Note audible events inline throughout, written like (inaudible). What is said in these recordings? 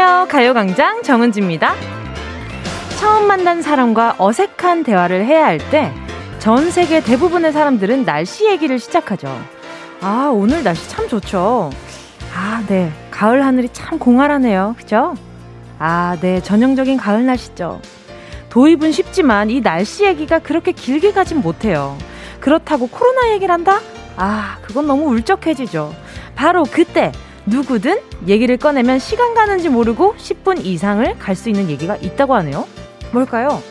안녕하세요. 가요광장 정은지입니다. 처음 만난 사람과 어색한 대화를 해야 할 때 전 세계 대부분의 사람들은 날씨 얘기를 시작하죠. 아, 오늘 날씨 참 좋죠. 아, 네. 가을 하늘이 참 공활하네요. 그죠? 아, 네. 전형적인 가을 날씨죠. 도입은 쉽지만 이 날씨 얘기가 그렇게 길게 가진 못해요. 그렇다고 코로나 얘기를 한다? 아, 그건 너무 울적해지죠. 바로 그때 누구든 얘기를 꺼내면 시간 가는지 모르고 10분 이상을 갈 수 있는 얘기가 있다고 하네요. 뭘까요?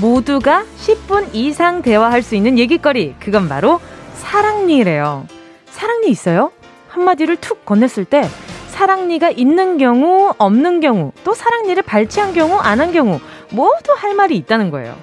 모두가 10분 이상 대화할 수 있는 얘기거리. 그건 바로 사랑니래요. 사랑니 있어요? 한마디를 툭 건넸을 때 사랑니가 있는 경우, 없는 경우, 또 사랑니를 발치한 경우, 안 한 경우, 모두 할 말이 있다는 거예요.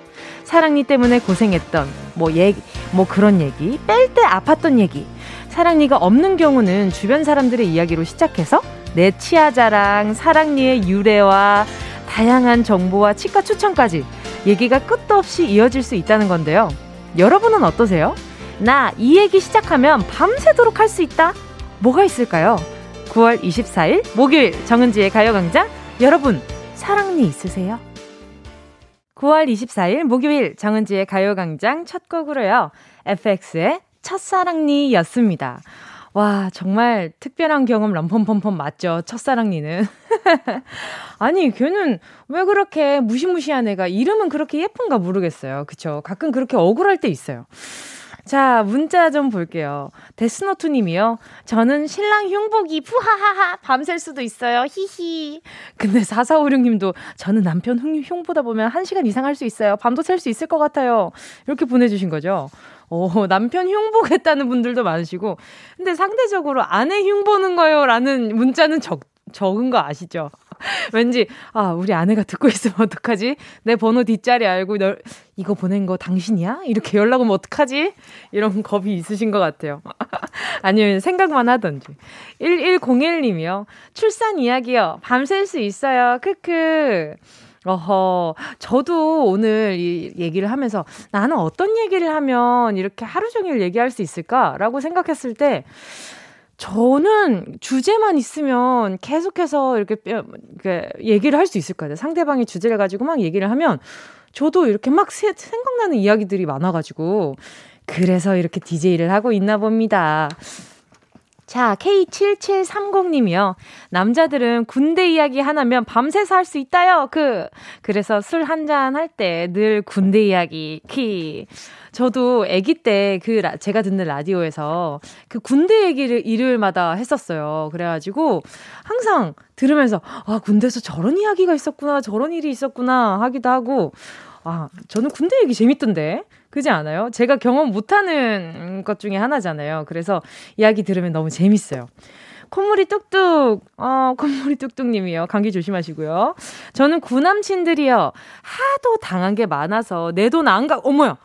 사랑니 때문에 고생했던, 뭐, 얘기, 뭐 그런 얘기, 뺄 때 아팠던 얘기. 사랑니가 없는 경우는 주변 사람들의 이야기로 시작해서 내 치아 자랑, 사랑니의 유래와 다양한 정보와 치과 추천까지 얘기가 끝도 없이 이어질 수 있다는 건데요. 여러분은 어떠세요? 나 이 얘기 시작하면 밤새도록 할 수 있다? 뭐가 있을까요? 9월 24일 목요일 정은지의 가요광장 여러분 사랑니 있으세요? 9월 24일 목요일 정은지의 가요광장 첫 곡으로요. FX의 첫사랑니 였습니다. 와, 정말 특별한 경험 럼펌펌펌 맞죠? 첫사랑니는. (laughs) 아니, 걔는 왜 그렇게 무시무시한 애가 이름은 그렇게 예쁜가 모르겠어요. 그쵸? 가끔 그렇게 억울할 때 있어요. 자, 문자 좀 볼게요. 데스노트 님이요. 저는 신랑 흉보기, 푸하하하, 밤샐 수도 있어요. 히히. 근데 4456 님도 저는 남편 흉, 흉보다 보면 1시간 이상 할 수 있어요. 밤도 샐 수 있을 것 같아요. 이렇게 보내주신 거죠. 어, 남편 흉보겠다는 분들도 많으시고. 근데 상대적으로 아내 흉보는 거요. 라는 문자는 적, 적은 거 아시죠? (laughs) 왠지 아 우리 아내가 듣고 있으면 어떡하지? 내 번호 뒷자리 알고 너 이거 보낸 거 당신이야? 이렇게 연락 오면 어떡하지? 이런 겁이 있으신 것 같아요. (laughs) 아니면 생각만 하던지. 1101님이요. 출산 이야기요. 밤샐 수 있어요. 크크. 어허, 저도 오늘 이 얘기를 하면서 나는 어떤 얘기를 하면 이렇게 하루 종일 얘기할 수 있을까라고 생각했을 때 저는 주제만 있으면 계속해서 이렇게 이렇게 얘기를 할 수 있을 거예요. 상대방이 주제를 가지고 막 얘기를 하면 저도 이렇게 막 생각나는 이야기들이 많아가지고 그래서 이렇게 DJ를 하고 있나 봅니다. 자, K7730님이요. 남자들은 군대 이야기 하나면 밤새서 할 수 있다요. 그, 그래서 술 한잔 할 때 늘 군대 이야기, 키. 저도 아기 때 그 제가 듣는 라디오에서 그 군대 얘기를 일요일마다 했었어요. 그래가지고 항상 들으면서 아 군대에서 저런 이야기가 있었구나 저런 일이 있었구나 하기도 하고 아 저는 군대 얘기 재밌던데 그지 않아요? 제가 경험 못하는 것 중에 하나잖아요. 그래서 이야기 들으면 너무 재밌어요. 콧물이 뚝뚝, 어, 콧물이 뚝뚝님이요. 감기 조심하시고요. 저는 구남친들이요. 하도 당한 게 많아서 내 돈 안 가, 어머야!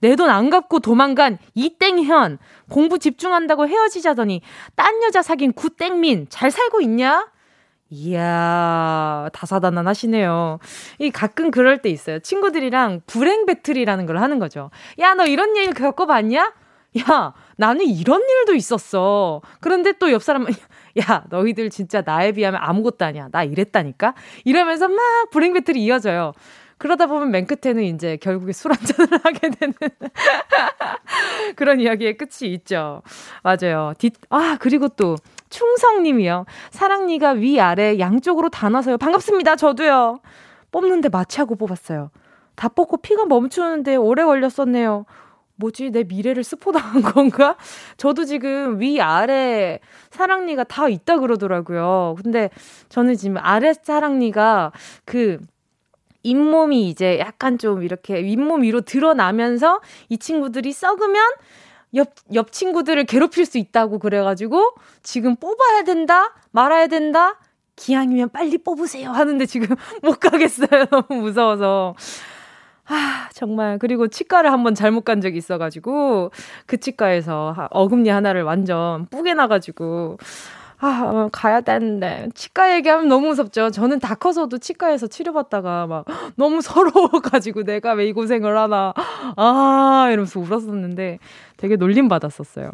내 돈 안 갚고 도망간 이땡현 공부 집중한다고 헤어지자더니 딴 여자 사귄 구땡민 잘 살고 있냐? 이야, 다사다난하시네요. 이 가끔 그럴 때 있어요. 친구들이랑 불행 배틀이라는 걸 하는 거죠. 야, 너 이런 일 겪어봤냐? 야, 나는 이런 일도 있었어. 그런데 또 옆 사람은, (laughs) 야, 너희들 진짜 나에 비하면 아무것도 아니야. 나 이랬다니까? 이러면서 막 불행 배틀이 이어져요. 그러다 보면 맨 끝에는 이제 결국에 술 한잔을 (laughs) 하게 되는 (laughs) 그런 이야기의 끝이 있죠. 맞아요. 뒷, 아, 그리고 또 충성님이요. 사랑니가 위아래 양쪽으로 다 나서요. 반갑습니다. 저도요. 뽑는데 마취하고 뽑았어요. 다 뽑고 피가 멈추는데 오래 걸렸었네요. 뭐지? 내 미래를 스포당한 건가? 저도 지금 위아래 사랑니가 다 있다 그러더라고요. 근데 저는 지금 아래 사랑니가 그 잇몸이 이제 약간 좀 이렇게 윗몸 위로 드러나면서 이 친구들이 썩으면 옆, 옆 친구들을 괴롭힐 수 있다고 그래가지고 지금 뽑아야 된다? 말아야 된다? 기왕이면 빨리 뽑으세요 하는데 지금 (laughs) 못 가겠어요. 너무 무서워서. 아, 정말. 그리고 치과를 한번 잘못 간 적이 있어가지고, 그 치과에서 어금니 하나를 완전 뿌게 나가지고, 아, 어, 가야 되는데. 치과 얘기하면 너무 무섭죠. 저는 다 커서도 치과에서 치료받다가 막 (gasps) 너무 서러워가지고 내가 왜 이 고생을 하나. 아, 이러면서 울었었는데 되게 놀림받았었어요.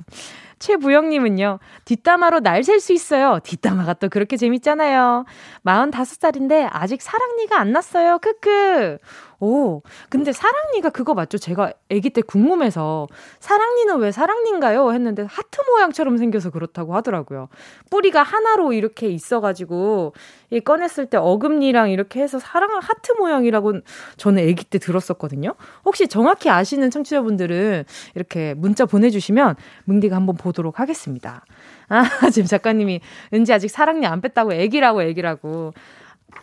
최부영님은요, 뒷담화로 날 셀 수 있어요. 뒷담화가 또 그렇게 재밌잖아요. 45살인데 아직 사랑니가 안 났어요. 크크. 오, 근데 사랑니가 그거 맞죠? 제가 아기 때 궁금해서 사랑니는 왜 사랑니인가요? 했는데 하트 모양처럼 생겨서 그렇다고 하더라고요. 뿌리가 하나로 이렇게 있어가지고 이 꺼냈을 때 어금니랑 이렇게 해서 사랑 하트 모양이라고 저는 아기 때 들었었거든요. 혹시 정확히 아시는 청취자분들은 이렇게 문자 보내주시면 뭉디가 한번 보도록 하겠습니다. 아, (laughs) 지금 작가님이 은지 아직 사랑니 안 뺐다고 애기라고 애기라고.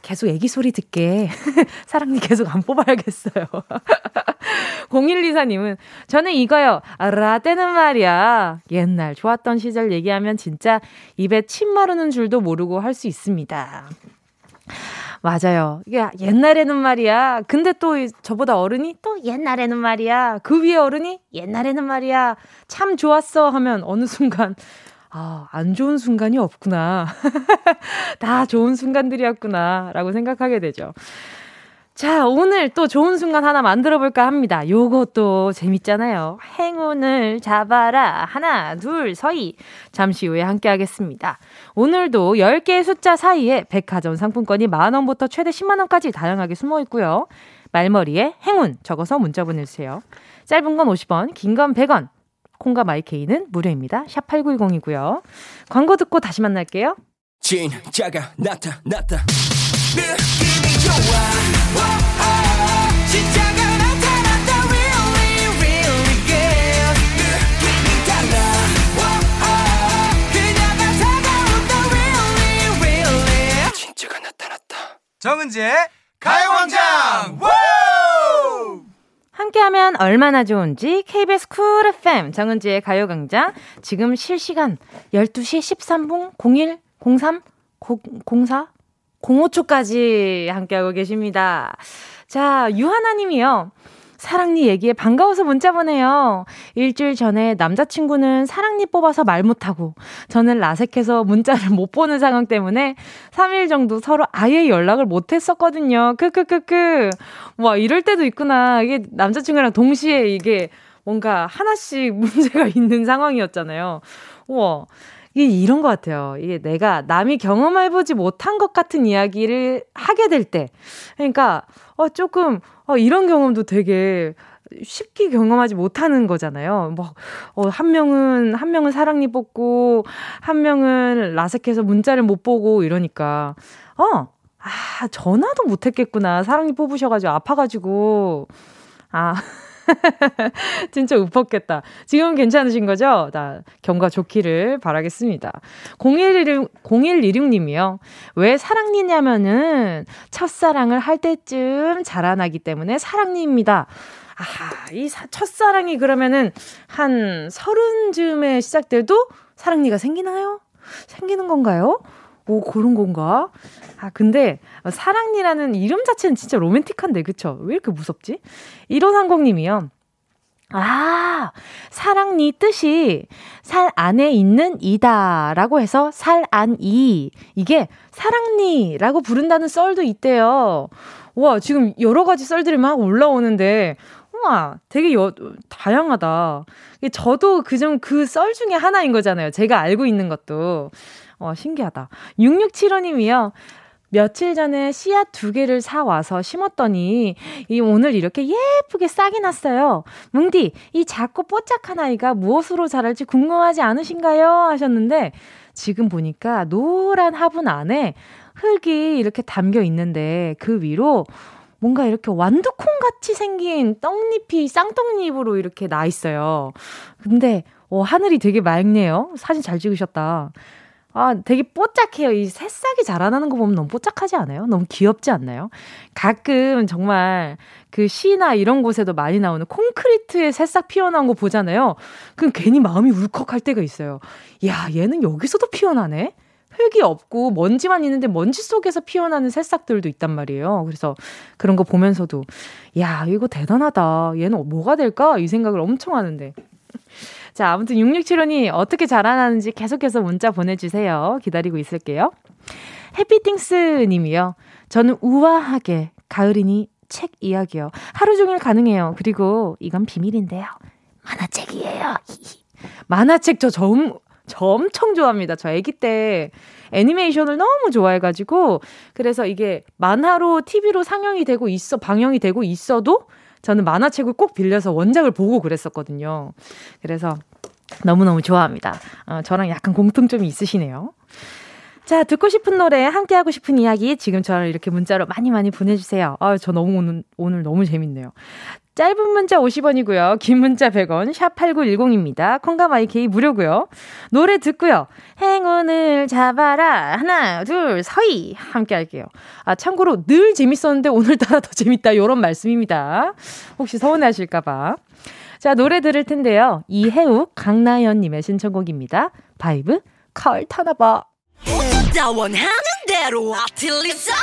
계속 애기 소리 듣게 (laughs) 사랑니 계속 안 뽑아야겠어요. (laughs) 0124님은 저는 이거요. 아, 라떼는 말이야. 옛날 좋았던 시절 얘기하면 진짜 입에 침 마르는 줄도 모르고 할 수 있습니다. 맞아요. 이게 옛날에는 말이야. 근데 또 저보다 어른이 또 옛날에는 말이야. 그 위에 어른이 옛날에는 말이야. 참 좋았어 하면 어느 순간 아, 안 좋은 순간이 없구나. (laughs) 다 좋은 순간들이었구나. 라고 생각하게 되죠. 자, 오늘 또 좋은 순간 하나 만들어 볼까 합니다. 요것도 재밌잖아요. 행운을 잡아라. 하나, 둘, 서희. 잠시 후에 함께 하겠습니다. 오늘도 10개의 숫자 사이에 백화점 상품권이 만원부터 최대 10만원까지 다양하게 숨어 있고요. 말머리에 행운 적어서 문자 보내주세요. 짧은 건 50원, 긴 건 100원. 콩과 마이케이는 무료입니다. 샵 8910이고요. 광고 듣고 다시 만날게요. 진짜가 나타났다. 느낌이 좋아. 오, 진짜가 나타났다. Really, really good. 느낌이 달라. 오, 그녀가 다가온다. Really, really. 진짜가 나타났다. 정은지의 가요광장. 함께하면 얼마나 좋은지 KBS 쿨 FM 정은지의 가요광장 지금 실시간 12시 13분 01 03 04 05초까지 함께하고 계십니다. 자, 유하나님이요. 사랑니 얘기에 반가워서 문자 보내요. 일주일 전에 남자친구는 사랑니 뽑아서 말 못하고 저는 라섹해서 문자를 못 보는 상황 때문에 3일 정도 서로 아예 연락을 못 했었거든요. 크크크크. 와, 이럴 때도 있구나. 이게 남자친구랑 동시에 이게 뭔가 하나씩 (laughs) 문제가 있는 상황이었잖아요. 우와. 이게 이런 것 같아요. 이게 내가 남이 경험해보지 못한 것 같은 이야기를 하게 될 때. 그러니까, 어, 조금, 어, 이런 경험도 되게 쉽게 경험하지 못하는 거잖아요. 뭐, 어, 한 명은, 한 명은 사랑니 뽑고, 한 명은 라섹해서 문자를 못 보고 이러니까, 어, 아, 전화도 못 했겠구나. 사랑니 뽑으셔가지고, 아파가지고. 아. (laughs) 진짜 우뻤겠다. 지금은 괜찮으신 거죠? 나 경과 좋기를 바라겠습니다. 0116, 0116님이요. 왜 사랑니냐면은 첫사랑을 할 때쯤 자라나기 때문에 사랑니입니다. 아, 이 사, 첫사랑이 그러면은 한 서른쯤에 시작돼도 사랑니가 생기나요? 생기는 건가요? 오, 그런 건가? 아, 근데 사랑니라는 이름 자체는 진짜 로맨틱한데, 그쵸? 왜 이렇게 무섭지? 1530님이요. 아, 사랑니 뜻이 살 안에 있는 이다라고 해서 살 안이. 이게 사랑니라고 부른다는 썰도 있대요. 와, 지금 여러 가지 썰들이 막 올라오는데, 우와, 되게 여, 다양하다. 저도 그중 그썰 중에 하나인 거잖아요. 제가 알고 있는 것도. 어, 신기하다. 6675님이요. 며칠 전에 씨앗 두 개를 사와서 심었더니 이 오늘 이렇게 예쁘게 싹이 났어요. 뭉디, 이 작고 뽀짝한 아이가 무엇으로 자랄지 궁금하지 않으신가요? 하셨는데 지금 보니까 노란 화분 안에 흙이 이렇게 담겨 있는데 그 위로 뭔가 이렇게 완두콩 같이 생긴 떡잎이 쌍떡잎으로 이렇게 나 있어요. 근데 어, 하늘이 되게 맑네요. 사진 잘 찍으셨다. 아, 되게 뽀짝해요. 이 새싹이 자라나는 거 보면 너무 뽀짝하지 않아요? 너무 귀엽지 않나요? 가끔 정말 그 시나 이런 곳에도 많이 나오는 콘크리트에 새싹 피어나온 거 보잖아요. 그럼 괜히 마음이 울컥할 때가 있어요. 야, 얘는 여기서도 피어나네? 흙이 없고 먼지만 있는데 먼지 속에서 피어나는 새싹들도 있단 말이에요. 그래서 그런 거 보면서도 야, 이거 대단하다. 얘는 뭐가 될까? 이 생각을 엄청 하는데. 자, 아무튼 6675님 어떻게 자라나는지 계속해서 문자 보내주세요. 기다리고 있을게요. 해피띵스 님이요. 저는 우아하게 가을이니 책 이야기요. 하루 종일 가능해요. 그리고 이건 비밀인데요. 만화책이에요. 만화책 저, 저, 저 엄청 좋아합니다. 저 아기 때 애니메이션을 너무 좋아해가지고 그래서 이게 만화로 TV로 상영이 되고 있어 방영이 되고 있어도 저는 만화책을 꼭 빌려서 원작을 보고 그랬었거든요. 그래서 너무너무 좋아합니다. 어, 저랑 약간 공통점이 있으시네요. 자, 듣고 싶은 노래, 함께하고 싶은 이야기 지금처럼 이렇게 문자로 많이 많이 보내주세요. 아, 저 너무 오늘, 오늘 너무 재밌네요. 짧은 문자 50원이고요. 긴 문자 100원, 샵 8910입니다. 콩감 IK 무료고요. 노래 듣고요. 행운을 잡아라. 하나, 둘, 서희. 함께 할게요. 아, 참고로 늘 재밌었는데 오늘따라 더 재밌다. 이런 말씀입니다. 혹시 서운해 하실까봐. 자, 노래 들을 텐데요. 이해욱, 강나연님의 신청곡입니다. 바이브, 가을 타나봐. 나 원하는 대로 아틀리사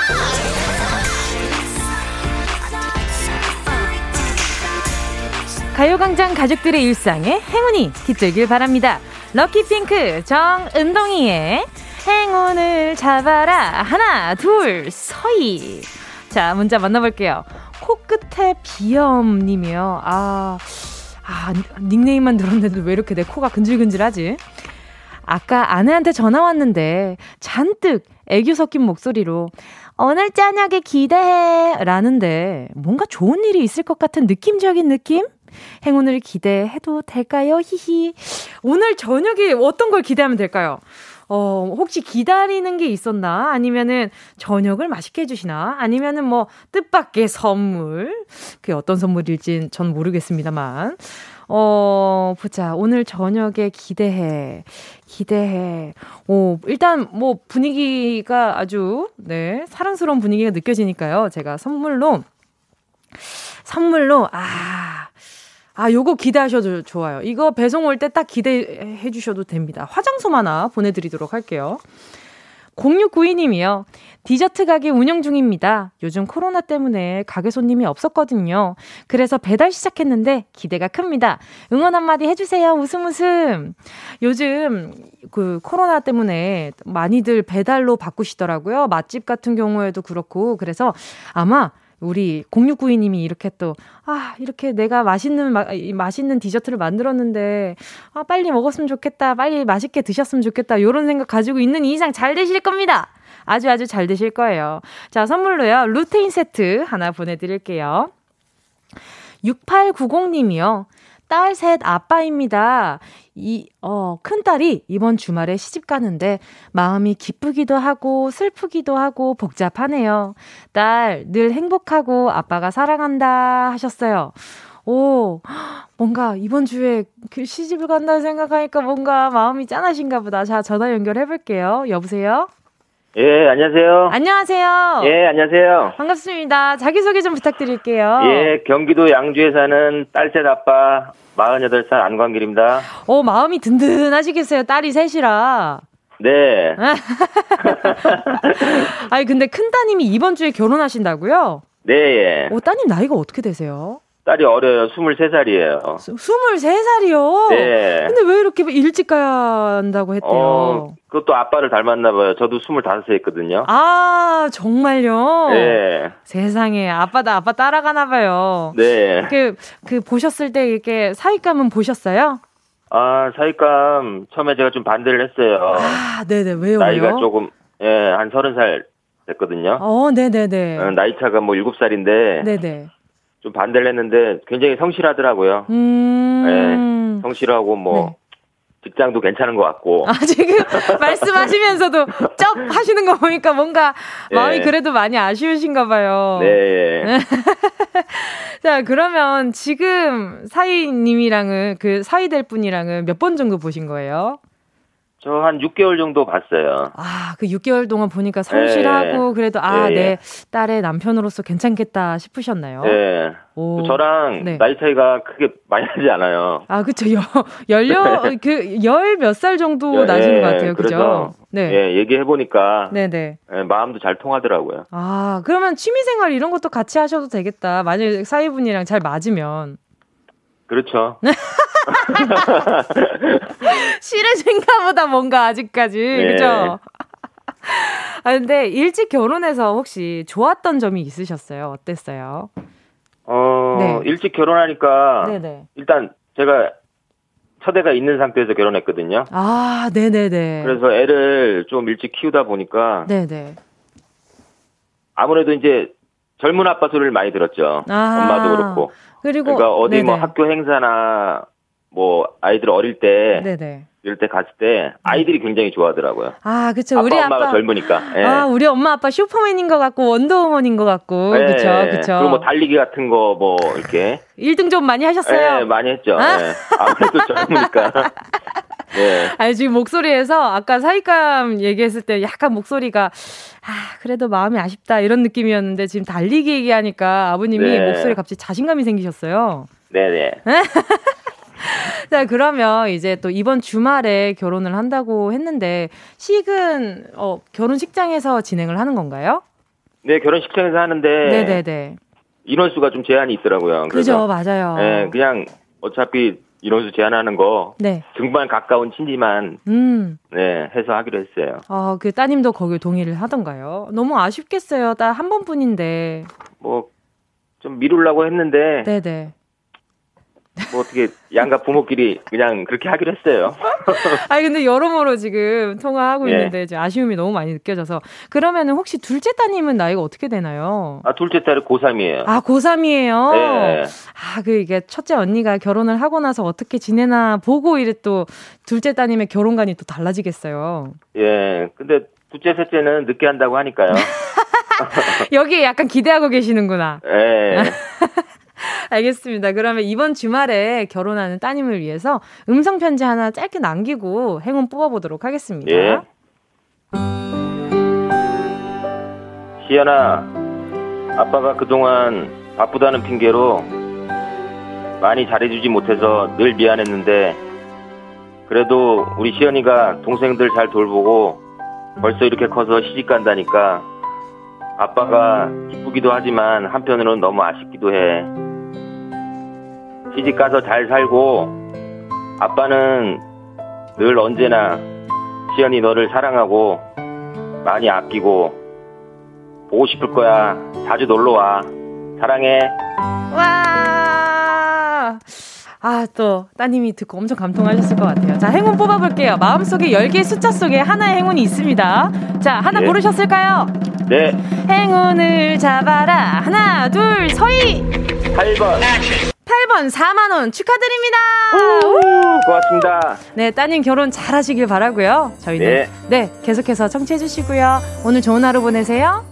가요광장 가족들의 일상에 행운이 깃들길 바랍니다. 럭키핑크 정은동이의 행운을 잡아라 하나 둘 서희 자 문자 만나볼게요. 코끝에 비염님이요. 아, 아 닉네임만 들었는데도 왜 이렇게 내 코가 근질근질하지? 아까 아내한테 전화 왔는데 잔뜩 애교 섞인 목소리로 오늘 저녁에 기대해 라는데 뭔가 좋은 일이 있을 것 같은 느낌적인 느낌? 행운을 기대해도 될까요? 히히. 오늘 저녁에 어떤 걸 기대하면 될까요? 어, 혹시 기다리는 게 있었나? 아니면은 저녁을 맛있게 해주시나? 아니면은 뭐 뜻밖의 선물? 그게 어떤 선물일진 전 모르겠습니다만. 어, 보자. 오늘 저녁에 기대해. 기대해. 오, 일단 뭐 분위기가 아주, 네, 사랑스러운 분위기가 느껴지니까요. 제가 선물로, 선물로, 아, 아, 요거 기대하셔도 좋아요. 이거 배송 올 때 딱 기대해 주셔도 됩니다. 화장솜 하나 보내드리도록 할게요. 0692님이요. 디저트 가게 운영 중입니다. 요즘 코로나 때문에 가게 손님이 없었거든요. 그래서 배달 시작했는데 기대가 큽니다. 응원 한마디 해주세요. 웃음 웃음. 요즘 그 코로나 때문에 많이들 배달로 바꾸시더라고요. 맛집 같은 경우에도 그렇고. 그래서 아마 우리 0692님이 이렇게 또, 아, 이렇게 내가 맛있는, 마, 맛있는 디저트를 만들었는데, 아, 빨리 먹었으면 좋겠다. 빨리 맛있게 드셨으면 좋겠다. 요런 생각 가지고 있는 이상 잘 되실 겁니다. 아주 아주 잘 되실 거예요. 자, 선물로요. 루테인 세트 하나 보내드릴게요. 6890님이요. 딸 셋 아빠입니다. 이, 어, 큰딸이 이번 주말에 시집 가는데 마음이 기쁘기도 하고 슬프기도 하고 복잡하네요. 딸, 늘 행복하고 아빠가 사랑한다 하셨어요. 오, 뭔가 이번 주에 그 시집을 간다 생각하니까 뭔가 마음이 짠하신가 보다. 자, 전화 연결해 볼게요. 여보세요? 예, 안녕하세요. 안녕하세요. 예, 안녕하세요. 반갑습니다. 자기소개 좀 부탁드릴게요. 예, 경기도 양주에 사는 딸셋 아빠 48살 안광길입니다. 오, 마음이 든든하시겠어요. 딸이 셋이라. 네. (laughs) 아니, 근데 큰 따님이 이번 주에 결혼하신다고요? 네, 예. 오, 따님 나이가 어떻게 되세요? 딸이 어려요. 23살이에요. 23살이요? 네. 근데 왜 이렇게 일찍 간다고 했대요? 어, 그것도 아빠를 닮았나 봐요. 저도 25세 했거든요. 아, 정말요? 네. 세상에. 아빠다, 아빠 따라가나 봐요. 네. 그, 그, 보셨을 때 이렇게 사윗감은 보셨어요? 아, 사윗감 처음에 제가 좀 반대를 했어요. 아, 네네. 왜요? 나이가? 조금, 예, 한 30살 됐거든요. 어, 네네네. 어, 나이 차가 뭐 7살인데. 네네. 좀 반대를 했는데 굉장히 성실하더라고요. 음. 네, 성실하고 뭐 네. 직장도 괜찮은 것 같고. 아, 지금 (laughs) 말씀하시면서도 쩝 하시는 거 보니까 뭔가 네. 마음이 그래도 많이 아쉬우신가 봐요. 네. (laughs) 자, 그러면 지금 사위님이랑은 그 사위 될 분이랑은 몇 번 정도 보신 거예요? 저 한 6개월 정도 봤어요. 아, 그 6개월 동안 보니까 성실하고 네. 그래도 아, 네. 내 딸의 남편으로서 괜찮겠다 싶으셨나요? 네. 오. 저랑 네. 나이 차이가 크게 많이 나지 않아요. 아, 그쵸. 여, 네. (laughs) 그, 열 몇 살 정도 네. 나시는 것 같아요. 그죠? 네. 예, 얘기해보니까. 네네. 네, 마음도 잘 통하더라고요. 아, 그러면 취미생활 이런 것도 같이 하셔도 되겠다. 만약에 사위분이랑 잘 맞으면. 그렇죠. (laughs) 싫으신가 보다 뭔가 아직까지. 네. 그죠? 아, 근데 일찍 결혼해서 혹시 좋았던 점이 있으셨어요? 어땠어요? 어, 네. 일찍 결혼하니까 네네. 일단 제가 첫애가 있는 상태에서 결혼했거든요. 아, 네네네. 그래서 애를 좀 일찍 키우다 보니까 네네. 아무래도 이제 젊은 아빠 소리를 많이 들었죠. 아, 엄마도 그렇고. 그리고 그러니까 어디 뭐 네네. 뭐 학교 행사나 뭐 아이들 어릴 때 네네. 이럴 때 갔을 때 아이들이 굉장히 좋아하더라고요. 아, 그렇죠. 우리 엄마가 아빠 젊으니까. 네. 아, 우리 엄마 아빠 슈퍼맨인 것 같고 원더우먼인 것 같고. 그렇죠. 그렇죠. 그리고 뭐 달리기 같은 거 뭐 이렇게 (laughs) 1등 좀 많이 하셨어요? 네, 많이 했죠. 아? 네. 아무래도 젊으니까. (laughs) 네. 아니, 지금 목소리에서 아까 사익감 얘기했을 때 약간 목소리가 아, 그래도 마음이 아쉽다 이런 느낌이었는데 지금 달리기 얘기하니까 아버님이 네. 목소리에 갑자기 자신감이 생기셨어요. 네네. (laughs) 자, 그러면 이제 또 이번 주말에 결혼을 한다고 했는데, 식은, 어, 결혼식장에서 진행을 하는 건가요? 네, 결혼식장에서 하는데. 네네네. 인원수가 좀 제한이 있더라고요. 그죠, 맞아요. 네, 그냥 어차피 인원수 제한하는 거 네. 등반 가까운 친지만 음. 네 해서 하기로 했어요. 아, 그 따님도 거기 동의를 하던가요? 너무 아쉽겠어요. 딱한 번뿐인데. 뭐 좀 미루려고 했는데. 네네. 뭐 어떻게 양가 부모끼리 그냥 그렇게 하기로 했어요. (laughs) 아니 근데 여러모로 지금 통화하고 예. 있는데 이제 아쉬움이 너무 많이 느껴져서 그러면은 혹시 둘째 따님은 나이가 어떻게 되나요? 아 둘째 딸은 고3이에요. 아 고3이에요. 네. 아그 이게 첫째 언니가 결혼을 하고 나서 어떻게 지내나 보고 이래 또 둘째 따님의 결혼관이 또 달라지겠어요. 예. 근데 둘째 셋째는 늦게 한다고 하니까요. (laughs) 여기에 약간 기대하고 계시는구나. 예. (laughs) (laughs) 알겠습니다. 그러면 이번 주말에 결혼하는 따님을 위해서 음성 편지 하나 짧게 남기고 행운 뽑아보도록 하겠습니다. 예. 시연아, 아빠가 그동안 바쁘다는 핑계로 많이 잘해주지 못해서 늘 미안했는데 그래도 우리 시연이가 동생들 잘 돌보고 벌써 이렇게 커서 시집 간다니까 아빠가 기쁘기도 하지만 한편으로는 너무 아쉽기도 해. 시집 가서 잘 살고 아빠는 늘 언제나 시연이 너를 사랑하고 많이 아끼고 보고 싶을 거야. 자주 놀러 와. 사랑해. 와! 아, 또, 따님이 듣고 엄청 감동하셨을 것 같아요. 자, 행운 뽑아볼게요. 마음속에 10개의 숫자 속에 하나의 행운이 있습니다. 자, 하나 네. 고르셨을까요? 네. 행운을 잡아라. 하나, 둘, 서희! 8번. 8번 4만원 축하드립니다. 고맙습니다. 네, 따님 결혼 잘 하시길 바라고요 저희는. 네. 네, 계속해서 청취해주시고요. 오늘 좋은 하루 보내세요.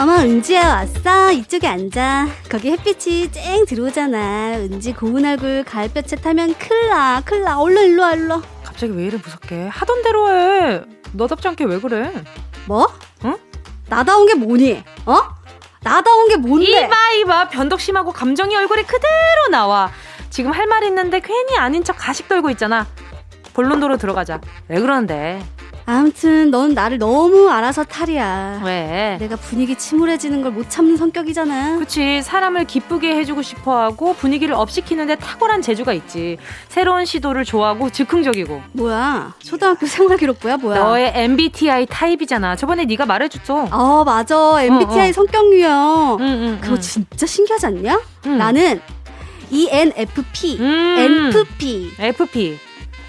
어머 은지야 왔어. 이쪽에 앉아. 거기 햇빛이 쨍 들어오잖아. 은지 고운 얼굴 가을볕에 타면 클라 클라 얼른 일로 와 일로 갑자기 왜 이래 무섭게? 하던 대로 해. 너답지 않게 왜 그래? 뭐? 응? 나다운 게 뭐니? 어? 나다운 게 뭔데? 이봐 이봐. 변덕 심하고 감정이 얼굴에 그대로 나와. 지금 할 말 있는데 괜히 아닌 척 가식 떨고 있잖아. 본론도로 들어가자. 왜 그러는데 아무튼 넌 나를 너무 알아서 탈이야. 왜? 내가 분위기 침울해지는 걸 못 참는 성격이잖아. 그치. 사람을 기쁘게 해주고 싶어하고 분위기를 업시키는데 탁월한 재주가 있지. 새로운 시도를 좋아하고 즉흥적이고. 뭐야? 초등학교 생활기록부야 뭐야? 너의 MBTI 타입이잖아. 저번에 네가 말해줬어. 어 맞아. MBTI 어, 어. 성격 유형. 응, 응, 그거 응. 진짜 신기하지 않냐? 나는 ENFP, 음. NFP. FP.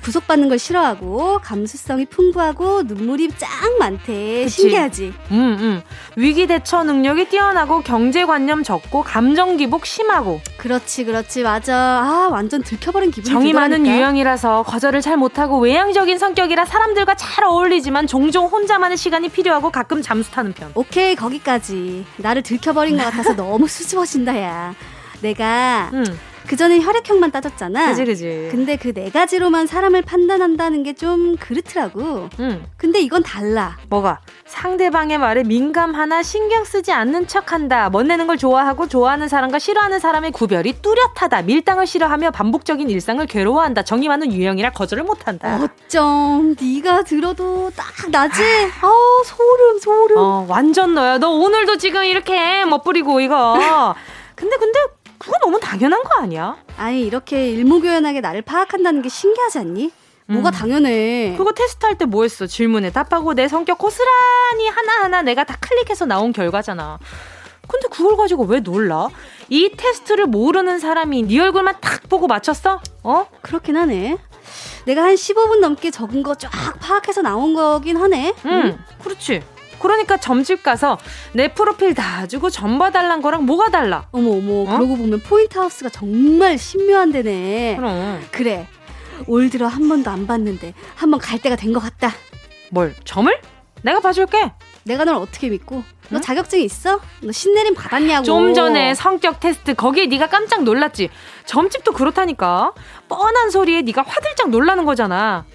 구속받는 걸 싫어하고 감수성이 풍부하고 눈물이 짱 많대. 그치? 신기하지? 음, 음. 위기 대처 능력이 뛰어나고 경제관념 적고 감정 기복 심하고. 그렇지, 그렇지. 맞아. 아, 완전 들켜버린 기분이 정이 들더라니까. 많은 유형이라서 거절을 잘 못하고 외향적인 성격이라 사람들과 잘 어울리지만 종종 혼자만의 시간이 필요하고 가끔 잠수 타는 편. 오케이, 거기까지. 나를 들켜버린 것 같아서 (laughs) 너무 수줍어진다, 야. 내가 음. 그 전에 혈액형만 따졌잖아. 그지, 그지. 근데 그 네 가지로만 사람을 판단한다는 게 좀 그렇더라고. 응. 근데 이건 달라. 뭐가? 상대방의 말에 민감하나 신경 쓰지 않는 척한다. 멋내는 걸 좋아하고 좋아하는 사람과 싫어하는 사람의 구별이 뚜렷하다. 밀당을 싫어하며 반복적인 일상을 괴로워한다. 정이 많은 유형이라 거절을 못한다. 어쩜 네가 들어도 딱 나지? 아우 소름 소름. 어 완전 너야. 너 오늘도 지금 이렇게 멋부리고 이거. (laughs) 근데 근데 그거 너무 당연한 거 아니야? 아니 이렇게 일목요연하게 나를 파악한다는 게 신기하지 않니? 뭐가 음. 당연해. 그거 테스트할 때 뭐 했어? 질문에 답하고 내 성격 고스란히 하나하나 내가 다 클릭해서 나온 결과잖아. 근데 그걸 가지고 왜 놀라? 이 테스트를 모르는 사람이 네 얼굴만 탁 보고 맞췄어? 어? 그렇긴 하네. 내가 한 15분 넘게 적은 거 쫙 파악해서 나온 거긴 하네. 응, 응? 그렇지. 그러니까 점집 가서 내 프로필 다 주고 점 봐달란 거랑 뭐가 달라? 어머 어머 어? 그러고 보면 포인트 하우스가 정말 신묘한 데네. 그럼. 그래. 올 들어 한 번도 안 봤는데 한 번 갈 때가 된 것 같다. 뭘 점을? 내가 봐줄게. 내가 널 어떻게 믿고? 너 응? 자격증 있어? 너 신내림 받았냐고. 좀 전에 성격 테스트 거기에 네가 깜짝 놀랐지. 점집도 그렇다니까. 뻔한 소리에 네가 화들짝 놀라는 거잖아.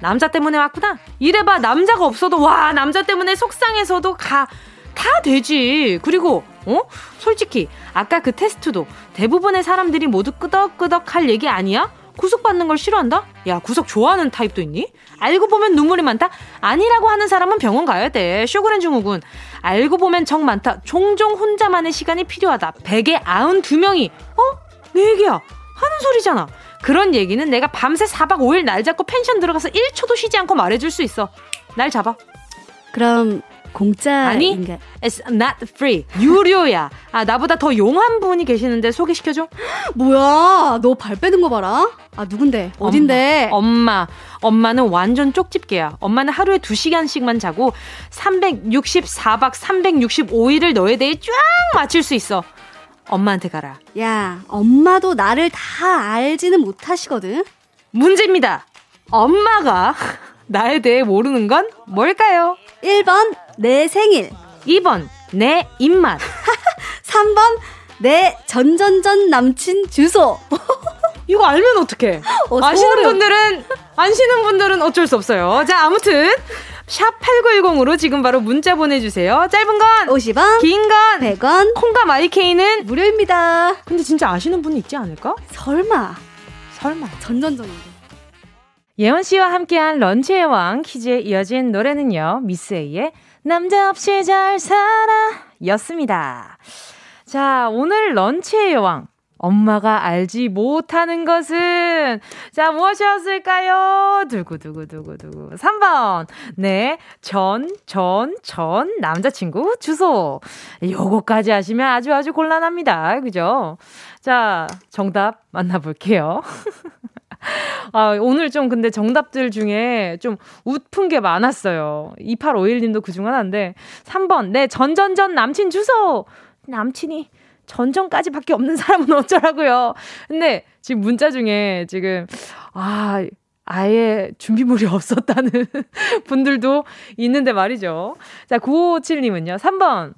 남자 때문에 왔구나. 이래봐 남자가 없어도 와 남자 때문에 속상해서도 가. 다 되지. 그리고 어? 솔직히 아까 그 테스트도 대부분의 사람들이 모두 끄덕끄덕 할 얘기 아니야? 구속받는 걸 싫어한다? 야, 구속 좋아하는 타입도 있니? 알고 보면 눈물이 많다? 아니라고 하는 사람은 병원 가야 돼. 쇼그렌 증후군. 알고 보면 정 많다. 종종 혼자만의 시간이 필요하다. 100에 92명이, 어? 내 얘기야. 하는 소리잖아. 그런 얘기는 내가 밤새 4박 5일 날 잡고 펜션 들어가서 1초도 쉬지 않고 말해줄 수 있어. 날 잡아. 그럼 공짜 아니 it's not free. 유료야. 아 나보다 더 용한 분이 계시는데 소개시켜줘. (gasps) 뭐야? 너 발 빼는 거 봐라. 아 누군데? 어딘데? 엄마, 엄마 엄마는 완전 쪽집게야. 엄마는 하루에 2시간씩만 자고 364박 365일을 너에 대해 쫙 맞출 수 있어 엄마한테 가라. 야, 엄마도 나를 다 알지는 못하시거든? 문제입니다. 엄마가 나에 대해 모르는 건 뭘까요? 1번, 내 생일. 2번, 내 입맛. (laughs) 3번, 내 전전전 남친 주소. (laughs) 이거 알면 어떡해? 어, 아시는 분들은, 아시는 분들은 어쩔 수 없어요. 자, 아무튼. 샵 8910으로 지금 바로 문자 보내주세요. 짧은 건 50원, 긴 건 100원, 콩과 마이케이는 무료입니다. 근데 진짜 아시는 분 있지 않을까? 설마. 설마. 전전전인데. 예원 씨와 함께한 런치의 왕 퀴즈에 이어진 노래는요. 미스 A의 남자 없이 잘 살아 였습니다. 자, 오늘 런치의 왕 엄마가 알지 못하는 것은 자 무엇이었을까요? 두구두구두구두구 3번 네 전 전 전 남자친구 주소 요거까지 하시면 아주 아주 곤란합니다 그죠? 자 정답 만나볼게요 (laughs) 아, 오늘 좀 근데 정답들 중에 좀 웃픈 게 많았어요. 2851님도 그중 하나인데. 3번, 네, 전전전 남친 주소! 남친이 전전까지밖에 없는 사람은 (laughs) 어쩌라고요. 근데 지금 문자 중에 지금 아 아예 준비물이 (laughs) 없었다는 분들도 있는데 말이죠. 자, 957님은요. 3번.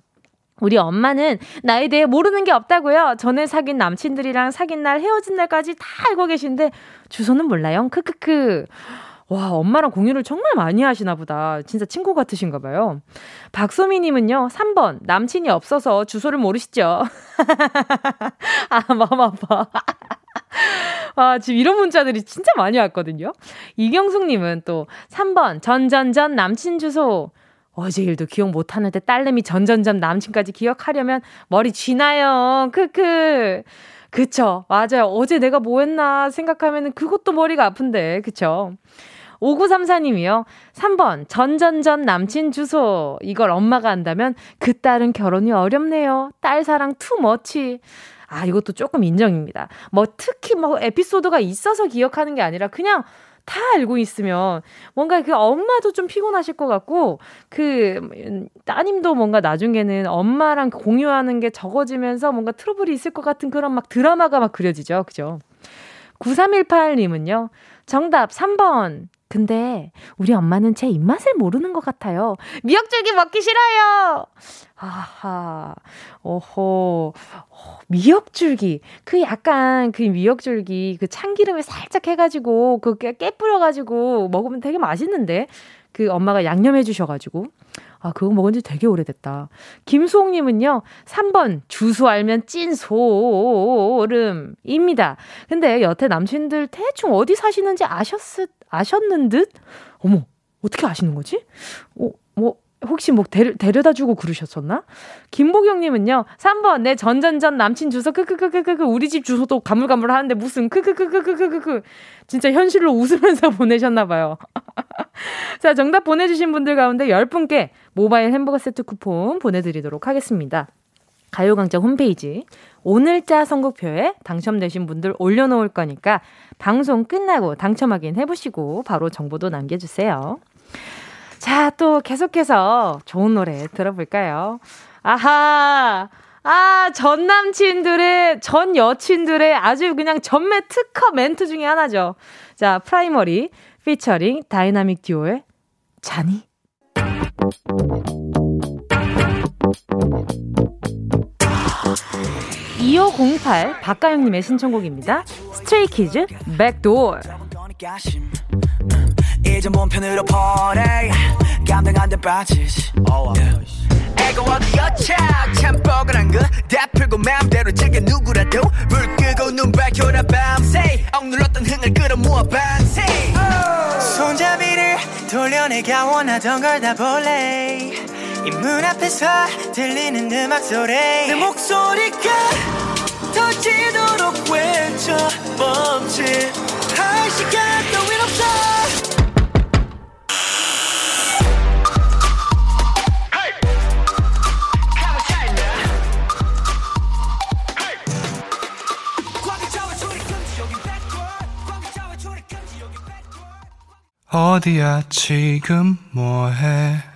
우리 엄마는 나에 대해 모르는 게 없다고요. 전에 사귄 남친들이랑 사귄 날 헤어진 날까지 다 알고 계신데 주소는 몰라요. 크크크. 와, 엄마랑 공유를 정말 많이 하시나 보다. 진짜 친구 같으신가 봐요. 박소미 님은요, 3번, 남친이 없어서 주소를 모르시죠? (laughs) 아, 마음 아파. 아, 지금 이런 문자들이 진짜 많이 왔거든요. 이경숙 님은 또 3번, 전전전 남친 주소. 어제 일도 기억 못하는데 딸내미 전전전 남친까지 기억하려면 머리 쥐나요. 크크. 그쵸. 맞아요. 어제 내가 뭐 했나 생각하면 그것도 머리가 아픈데. 그쵸. 5934님이요. 3번, 전전전 남친 주소. 이걸 엄마가 안다면 그 딸은 결혼이 어렵네요. 딸 사랑 투머치. 아, 이것도 조금 인정입니다. 뭐 특히 뭐 에피소드가 있어서 기억하는 게 아니라 그냥 다 알고 있으면 뭔가 그 엄마도 좀 피곤하실 것 같고 그 따님도 뭔가 나중에는 엄마랑 공유하는 게 적어지면서 뭔가 트러블이 있을 것 같은 그런 막 드라마가 막 그려지죠. 그죠? 9318님은요. 정답 3번. 근데 우리 엄마는 제 입맛을 모르는 것 같아요. 미역줄기 먹기 싫어요. 아하, 오호, 미역줄기. 그 약간 그 미역줄기 그 참기름에 살짝 해가지고 그 깨 뿌려가지고 먹으면 되게 맛있는데 그 엄마가 양념해 주셔가지고. 아, 그거 먹은 지 되게 오래됐다. 김수홍님은요, 3번, 주소 알면 찐 소름입니다. 근데 여태 남친들 대충 어디 사시는지 아셨, 아셨는 듯? 어머, 어떻게 아시는 거지? 어, 뭐, 혹시 뭐 데려, 데려다 주고 그러셨었나? 김보경님은요, 3번, 내 전전전 남친 주소, 크크크크크크, 우리 집 주소도 가물가물 하는데 무슨, 크크크크크크크. 진짜 현실로 웃으면서 (laughs) 보내셨나봐요. (laughs) 자, 정답 보내주신 분들 가운데 10분께 모바일 햄버거 세트 쿠폰 보내드리도록 하겠습니다. 가요광장 홈페이지 오늘자 선곡표에 당첨되신 분들 올려놓을 거니까 방송 끝나고 당첨 확인 해보시고 바로 정보도 남겨주세요. 자, 또 계속해서 좋은 노래 들어볼까요? 아하! 아, 전 남친들의, 전 여친들의 아주 그냥 전매 특허 멘트 중에 하나죠. 자, 프라이머리, 피처링, 다이나믹 듀오의 자니? 2508 박가영님의 신청곡입니다. 스트레이키즈 백도어 이제 몸 편으로 보내 감당 안돼 빠지지. 애가 어디였자 참 뻐근한 거다 풀고 맘대로 제게 누구라도 불 끄고 눈 밝혀라 밤새 억눌렀던 흥을 끌어모아 밤새 손잡이를 돌려내가 원하던 걸 다 볼래 이 문 앞에서 들리는 음악 소리. 내 목소리가 터지도록 외쳐 멈칫 할 시간 따윈 없어 어디야 지금 뭐해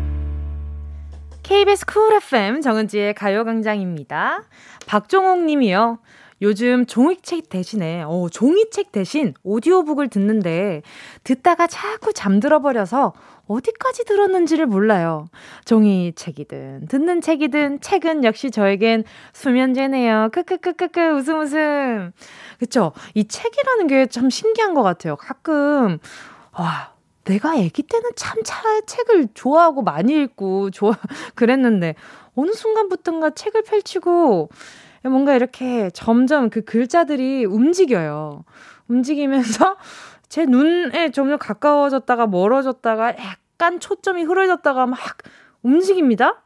KBS 쿨 FM 정은지의 가요광장입니다. 박종옥 님이요. 요즘 종이책 대신에, 어, 종이책 대신 오디오북을 듣는데, 듣다가 자꾸 잠들어 버려서 어디까지 들었는지를 몰라요. 종이책이든, 듣는 책이든, 책은 역시 저에겐 수면제네요. 크크크크크, 웃음 웃음. 그쵸? 이 책이라는 게 참 신기한 것 같아요. 가끔, 와, 내가 아기 때는 참 차, 책을 좋아하고 많이 읽고 좋아 (laughs) 그랬는데 어느 순간부터인가 책을 펼치고 뭔가 이렇게 점점 그 글자들이 움직여요. 움직이면서 (laughs) 제 눈에 점점 가까워졌다가 멀어졌다가 약간 초점이 흐려졌다가 막 움직입니다.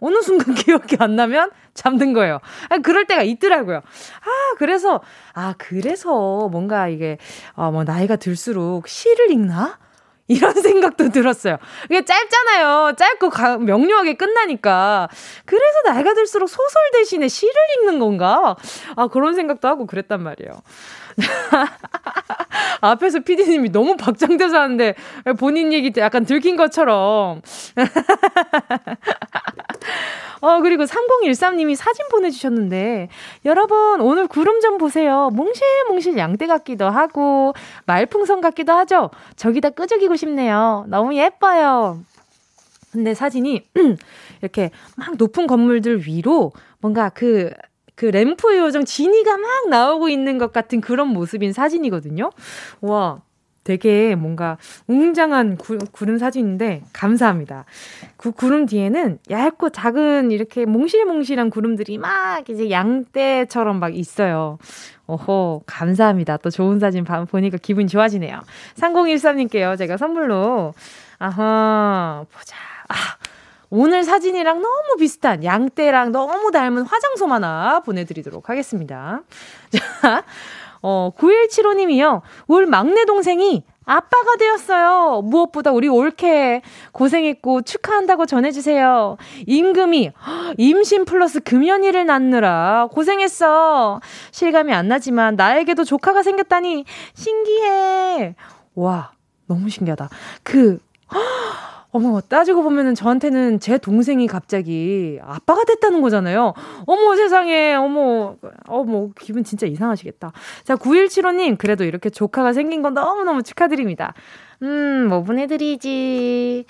어느 순간 (laughs) 기억이 안 나면 잠든 거예요. 아, 그럴 때가 있더라고요. 아, 그래서, 아, 그래서 뭔가 이게, 어, 뭐, 나이가 들수록 시를 읽나? 이런 (laughs) 생각도 들었어요. 이게 짧잖아요. 짧고 가, 명료하게 끝나니까. 그래서 나이가 들수록 소설 대신에 시를 읽는 건가? 아, 그런 생각도 하고 그랬단 말이에요. (laughs) 앞에서 피디님이 너무 박장대소 하는데 본인 얘기 때 약간 들킨 것처럼. (laughs) 어, 그리고 3013님이 사진 보내주셨는데, 여러분, 오늘 구름 좀 보세요. 몽실몽실 양떼 같기도 하고, 말풍선 같기도 하죠? 저기다 끄적이고 싶네요. 너무 예뻐요. 근데 사진이, (clears throat) 이렇게 막 높은 건물들 위로 뭔가 그, 그 램프 요정 지니가 막 나오고 있는 것 같은 그런 모습인 사진이거든요. 와, 되게 뭔가 웅장한 구, 구름 사진인데 감사합니다. 그 구름 뒤에는 얇고 작은 이렇게 몽실몽실한 구름들이 막 이제 양떼처럼 막 있어요. 오호, 감사합니다. 또 좋은 사진 보니까 기분이 좋아지네요. 3013님께요. 제가 선물로, 아하, 보자. 아, 오늘 사진이랑 너무 비슷한 양떼랑 너무 닮은 화장솜 하나 보내드리도록 하겠습니다. (laughs) 자, 어, 9175님이요. 올 막내 동생이 아빠가 되었어요. 무엇보다 우리 올케 고생했고 축하한다고 전해주세요. 임금이 (gasps) 임신 플러스 금연이를 낳느라 고생했어. 실감이 안 나지만 나에게도 조카가 생겼다니 신기해. 와, 너무 신기하다. 그 어머, 따지고 보면은 저한테는 제 동생이 갑자기 아빠가 됐다는 거잖아요. 어머, 세상에, 어머, 어머, 기분 진짜 이상하시겠다. 자, 9175님, 그래도 이렇게 조카가 생긴 건 너무너무 축하드립니다. 음, 뭐 보내드리지.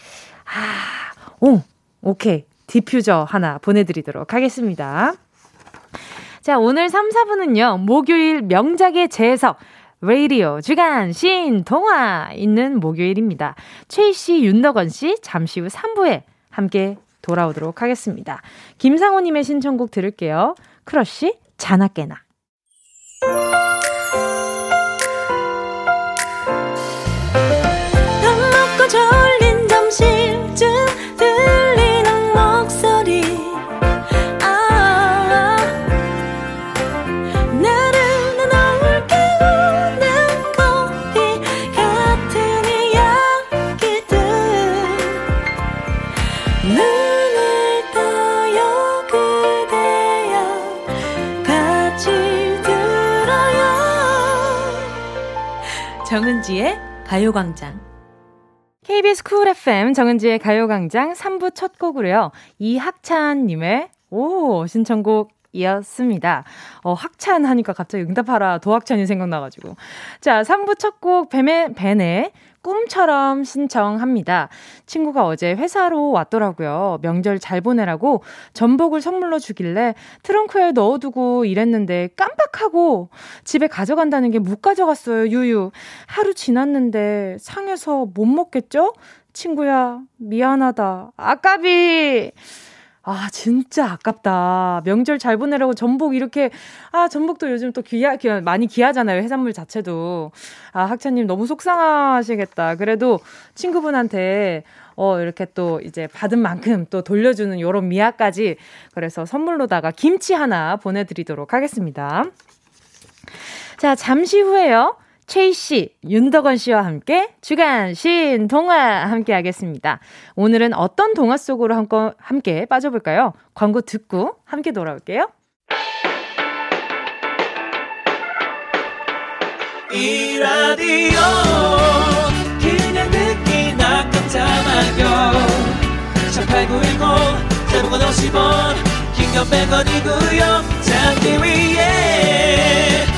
아, 오, 오케이. 디퓨저 하나 보내드리도록 하겠습니다. 자, 오늘 3, 4부는요, 목요일 명작의 재해석. 라디오 주간 신동화 있는 목요일입니다. 최희 씨, 윤덕원 씨 잠시 후 3부에 함께 돌아오도록 하겠습니다. 김상호님의 신청곡 들을게요. 크러쉬 자나깨나. 정은지의 가요광장. KBS 쿨 FM 정은지의 가요광장 3부 첫 곡으로요. 이학찬님의 오 신청곡 이었습니다. 어, 학찬 하니까 갑자기 응답하라 도학찬이 생각나가지고. 자, 3부 첫 곡 뱀의, 벤의 꿈처럼 신청합니다. 친구가 어제 회사로 왔더라고요. 명절 잘 보내라고 전복을 선물로 주길래 트렁크에 넣어두고 일했는데 깜빡하고 집에 가져간다는 게 못 가져갔어요. 유유. 하루 지났는데 상해서 못 먹겠죠? 친구야, 미안하다. 아까비! 아, 진짜 아깝다. 명절 잘 보내라고 전복 이렇게, 아, 전복도 요즘 또 귀하, 귀 많이 귀하잖아요. 해산물 자체도. 아, 학차님 너무 속상하시겠다. 그래도 친구분한테, 어, 이렇게 또 이제 받은 만큼 또 돌려주는 요런 미아까지. 그래서 선물로다가 김치 하나 보내드리도록 하겠습니다. 자, 잠시 후에요. 최희 씨, 윤덕원 씨와 함께 주간 신 동화 함께 하겠습니다. 오늘은 어떤 동화 속으로 함께 빠져볼까요? 광고 듣고 함께 돌아올게요. 이 라디오 그냥 듣기나 깜짝마요 18910 대목원 50원 긴건 100원이고요 잠기 위에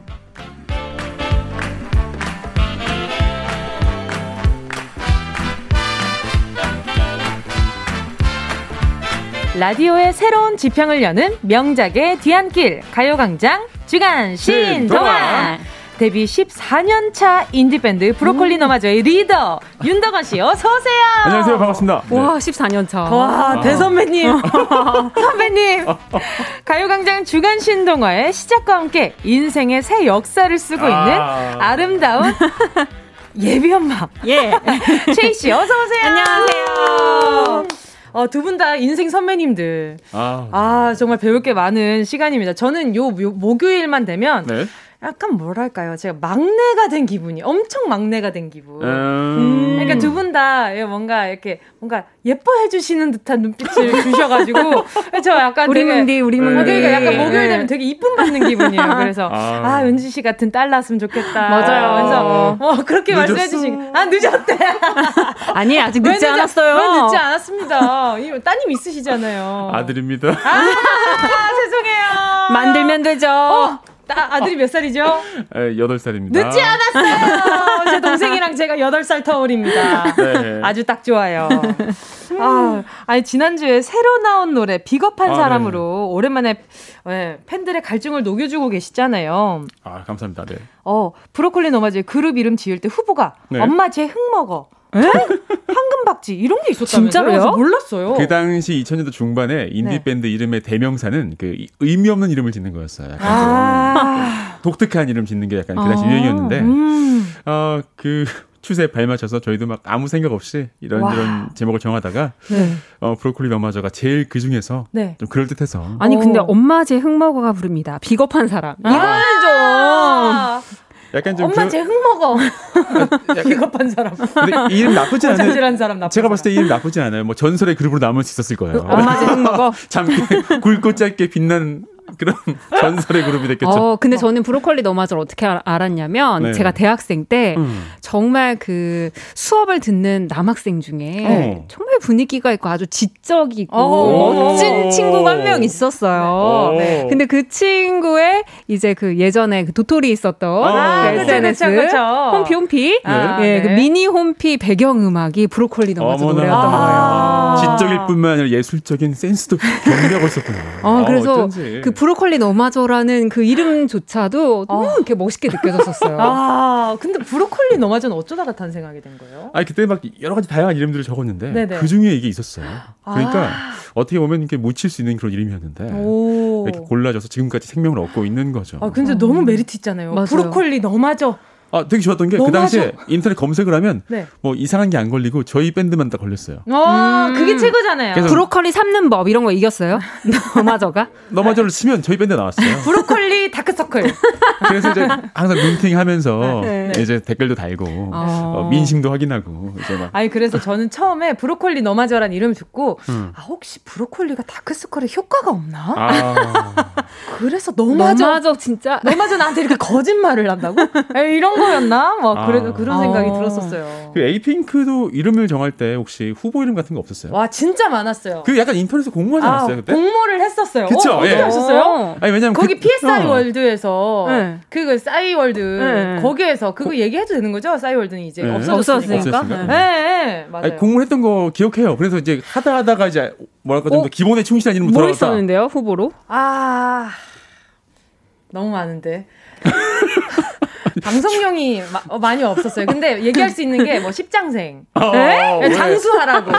라디오의 새로운 지평을 여는 명작의 뒤안길 가요광장 주간 신동안 데뷔 14년 차 인디밴드 브로콜리 음. 너마저의 리더 윤덕원 씨 어서 오세요. 안녕하세요. 반갑습니다. 네. 와, 14년 차. 와, 아. 대선배님. (laughs) 선배님. 가요광장 주간 신동화의 시작과 함께 인생의 새 역사를 쓰고 있는 아. 아름다운 (laughs) 예비 엄마. 예. (laughs) 최희 씨 어서 오세요. 안녕하세요. 어, 두 분 다 인생 선배님들. 아. 아. 정말 배울 게 많은 시간입니다. 저는 요, 요 목요일만 되면 네. 약간 뭐랄까요? 제가 막내가 된 기분이 엄청 막내가 된 기분. 음. 그러니까 두 분 다 뭔가 이렇게 뭔가 예뻐해 주시는 듯한 눈빛을 (laughs) 주셔가지고 저 약간 우리 문디 우리 문디. 그러니까 약간 목요일 되면 되게 이쁨 받는 기분이에요. 그래서 아, 아 은지 씨 같은 딸 낳았으면 좋겠다. 맞아요. 그래서 어 그렇게 말씀해 주신 아 늦었대. (laughs) 아니 아직 늦지 않았어요. 왜 늦지 않았습니다. 따님 있으시잖아요. 아들입니다. 아, (laughs) 죄송해요. 만들면 되죠. 어, 아, 아들이 몇 살이죠? (laughs) 에, 8살입니다. 늦지 않았어요. 제 동생이랑 제가 8살 터울입니다. 네. 아주 딱 좋아요. 아, 아니 지난주에 새로 나온 노래 비겁한 아, 사람으로 네. 오랜만에 네, 팬들의 갈증을 녹여주고 계시잖아요. 아, 감사합니다. 네. 어, 브로콜리 너마저 그룹 이름 지을 때 후보가 네. 엄마 제 흙 먹어. 황금박쥐 이런 게 있었다면서요? 진짜로요? 몰랐어요. 그 당시 2000년대 중반에 인디 네. 밴드 이름의 대명사는 그 의미 없는 이름을 짓는 거였어요. 약간 아~ 독특한 이름 짓는 게 약간 그 당시 아~ 유행이었는데 음~ 어 그 추세에 발맞춰서 저희도 막 아무 생각 없이 이런 와. 이런 제목을 정하다가 네. 어 브로콜리 너마저가 제일 그 중에서 네. 좀 그럴 듯해서 아니 근데 엄마 제 흙먹어가 부릅니다. 비겁한 사람. 아. 이거는 좀 약간 좀 엄마 그... 제흙 먹어. (laughs) 약간... 비겁한 사람. 근데 이름 나쁘지 않아요. 자질한 사람 제가 봤을 때 이름 나쁘지 않아요. 뭐 전설의 그룹으로 남을 수 있었을 거예요. 엄마 제흙 먹어. 참 굵고 짧게 빛난 그런 (laughs) 전설의 그룹이 됐겠죠. 어, 근데 저는 브로콜리 너마저를 어떻게 알았냐면 네. 제가 대학생 때 음. 정말 그 수업을 듣는 남학생 중에 어. 정말 분위기가 있고 아주 지적이고 어. 멋진 친구가 한 명 있었어요. 네. 근데 그 친구의 이제 그 예전에 그 도토리 있었던 아, 그 SNS 그쵸, 그쵸. 홈피 홈피 아, 예, 네. 그 미니 홈피 배경 음악이 브로콜리 너마저 노래였던 거예요. 아. 지적일 뿐만 아니라 예술적인 센스도 겸비하고 있었군요. 아, 그래서 그 브로콜리 너마저라는 그 이름조차도 너무 아. 이렇게 멋있게 느껴졌었어요. (laughs) 아, 근데 브로콜리 너마저는 어쩌다가 탄생하게 된 거예요? 아, 그때 막 여러 가지 다양한 이름들을 적었는데 네네. 그 중에 이게 있었어요. 그러니까 아. 어떻게 보면 이렇게 묻힐 수 있는 그런 이름이었는데 오. 이렇게 골라져서 지금까지 생명을 얻고 있는 거죠. 아, 근데 음. 너무 메리트 있잖아요. 맞아요. 브로콜리 너마저. 아, 되게 좋았던 게 그 당시에 인터넷 검색을 하면 네. 뭐 이상한 게 안 걸리고 저희 밴드만 다 걸렸어요. 아, 음. 그게 최고잖아요. 브로콜리 삶는 법 이런 거 이겼어요? (laughs) 너마저가? 너마저를 치면 저희 밴드 나왔어요. (laughs) 브로콜리 다크서클. (laughs) 그래서 이제 항상 눈팅 하면서 네. 이제 댓글도 달고 어. 어, 민심도 확인하고 이제 막. 아니 그래서 저는 처음에 브로콜리 너마저란 이름 듣고 음. 아 혹시 브로콜리가 다크서클에 효과가 없나? 아. 그래서 너마저. 너마저 진짜. 너마저 나한테 이렇게 거짓말을 한다고? 에이, 이런 거였나? 막 아. 그래, 그런 생각이 아. 들었었어요. 그 에이핑크도 이름을 정할 때 혹시 후보 이름 같은 거 없었어요? 와 진짜 많았어요. 그 약간 인터넷에 공모하지 아, 않았어요 그때? 공모를 했었어요. 그쵸? 어, 떻게 예. 하셨어요? 아니 왜냐면 거기 그, 싸이 어. 월드에서 네. 그거 싸이 월드 네. 거기에서 그거 고, 얘기해도 되는 거죠? 싸이 월드는 이제 네. 없어졌으니까. 네, 네. 맞아요. 아니, 공모했던 거 기억해요. 그래서 이제 하다 하다가 이제 뭐랄까 좀더 어? 기본에 충실한 이름으로 돌아갔다. 뭐 있었는데요 후보로? 아 너무 많은데. (laughs) (laughs) 방송용이 마, 어, 많이 없었어요. 근데 얘기할 수 있는 게 뭐 십장생, 어, 네? 장수하라고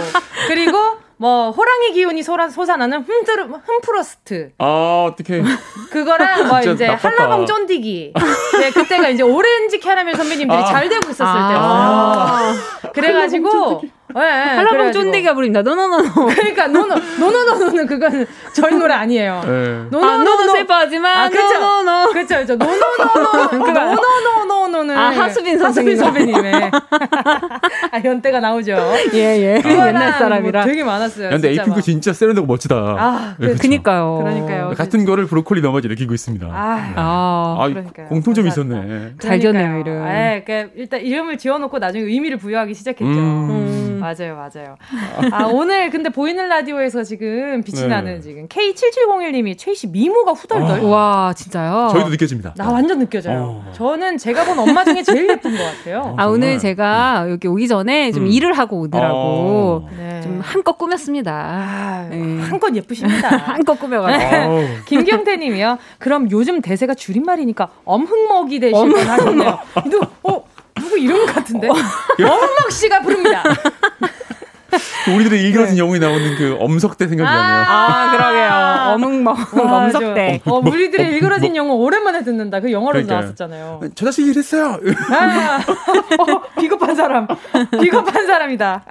그리고 뭐 호랑이 기운이 소라, 솟아나는 흠드르, 흠프로스트. 아 어떻게? 그거랑 뭐 이제 나빴다. 한라봉 쫀디기. 네 그때가 이제 오렌지 캐러멜 선배님들이 아. 잘 되고 있었을 아. 때였어요. 아. 그래가지고. 네, 한라봉 쫀디기가 부릅니다. 노노노노. (laughs) 그러니까 노노 노노노노는 그건 저희 노래 아니에요. 네. No No No No 아, 슬퍼하지만 아, 그쵸? 노노노. 그렇죠, 그렇죠. (laughs) 노노노노. 노노노노노는 아 하수빈 선생님 선배님의 (laughs) 아 연대가 나오죠. 예 예. 그 옛날 사람이라 뭐 되게 많았어요. 근데 에이핑크 진짜 세련되고 멋지다. 아, 네. 그니까요. 그러니까요. 같은 거를 브로콜리 너마저 느끼고 있습니다. 아, 아, 아 그러니까요. 공통점이 있었네. 잘 지었네요 이름. 네, 그러니까 일단 이름을 지어놓고 나중에 의미를 부여하기 시작했죠. 음. 음. 맞아요, 맞아요. 아, 오늘 근데 보이는 라디오에서 지금 빛이 네. 나는 지금 K7701님이 최씨 미모가 후덜덜. 아. 와, 진짜요? 저희도 느껴집니다. 나 완전 느껴져요. 어. 저는 제가 본 엄마 중에 제일 예쁜 것 같아요. 아, 오늘 제가 여기 오기 전에 좀 음. 일을 하고 오더라고. 어. 네. 좀 한껏 꾸몄습니다. 아, 네. 한껏 예쁘십니다. (laughs) 한껏 꾸며가지고. 김경태 님이요. 그럼 요즘 대세가 줄임말이니까 엄흥먹이 되실 건 하겠네요. 어, 누구 이름 같은데? 어. 엄먹 씨가 부릅니다. (laughs) (laughs) 우리들의 일그러진 네. 영웅이 나오는 그 엄석대 생각이 아~ 나네요. 아, 그러게요. 아, 어묵먹 멍석대. 어, 우리들의 일그러진 영어 오랜만에 듣는다. 그 영화로 그러니까. 나왔었잖아요. 저 자식이 이랬어요. 아, 어, 비겁한 사람. 비겁한 사람이다.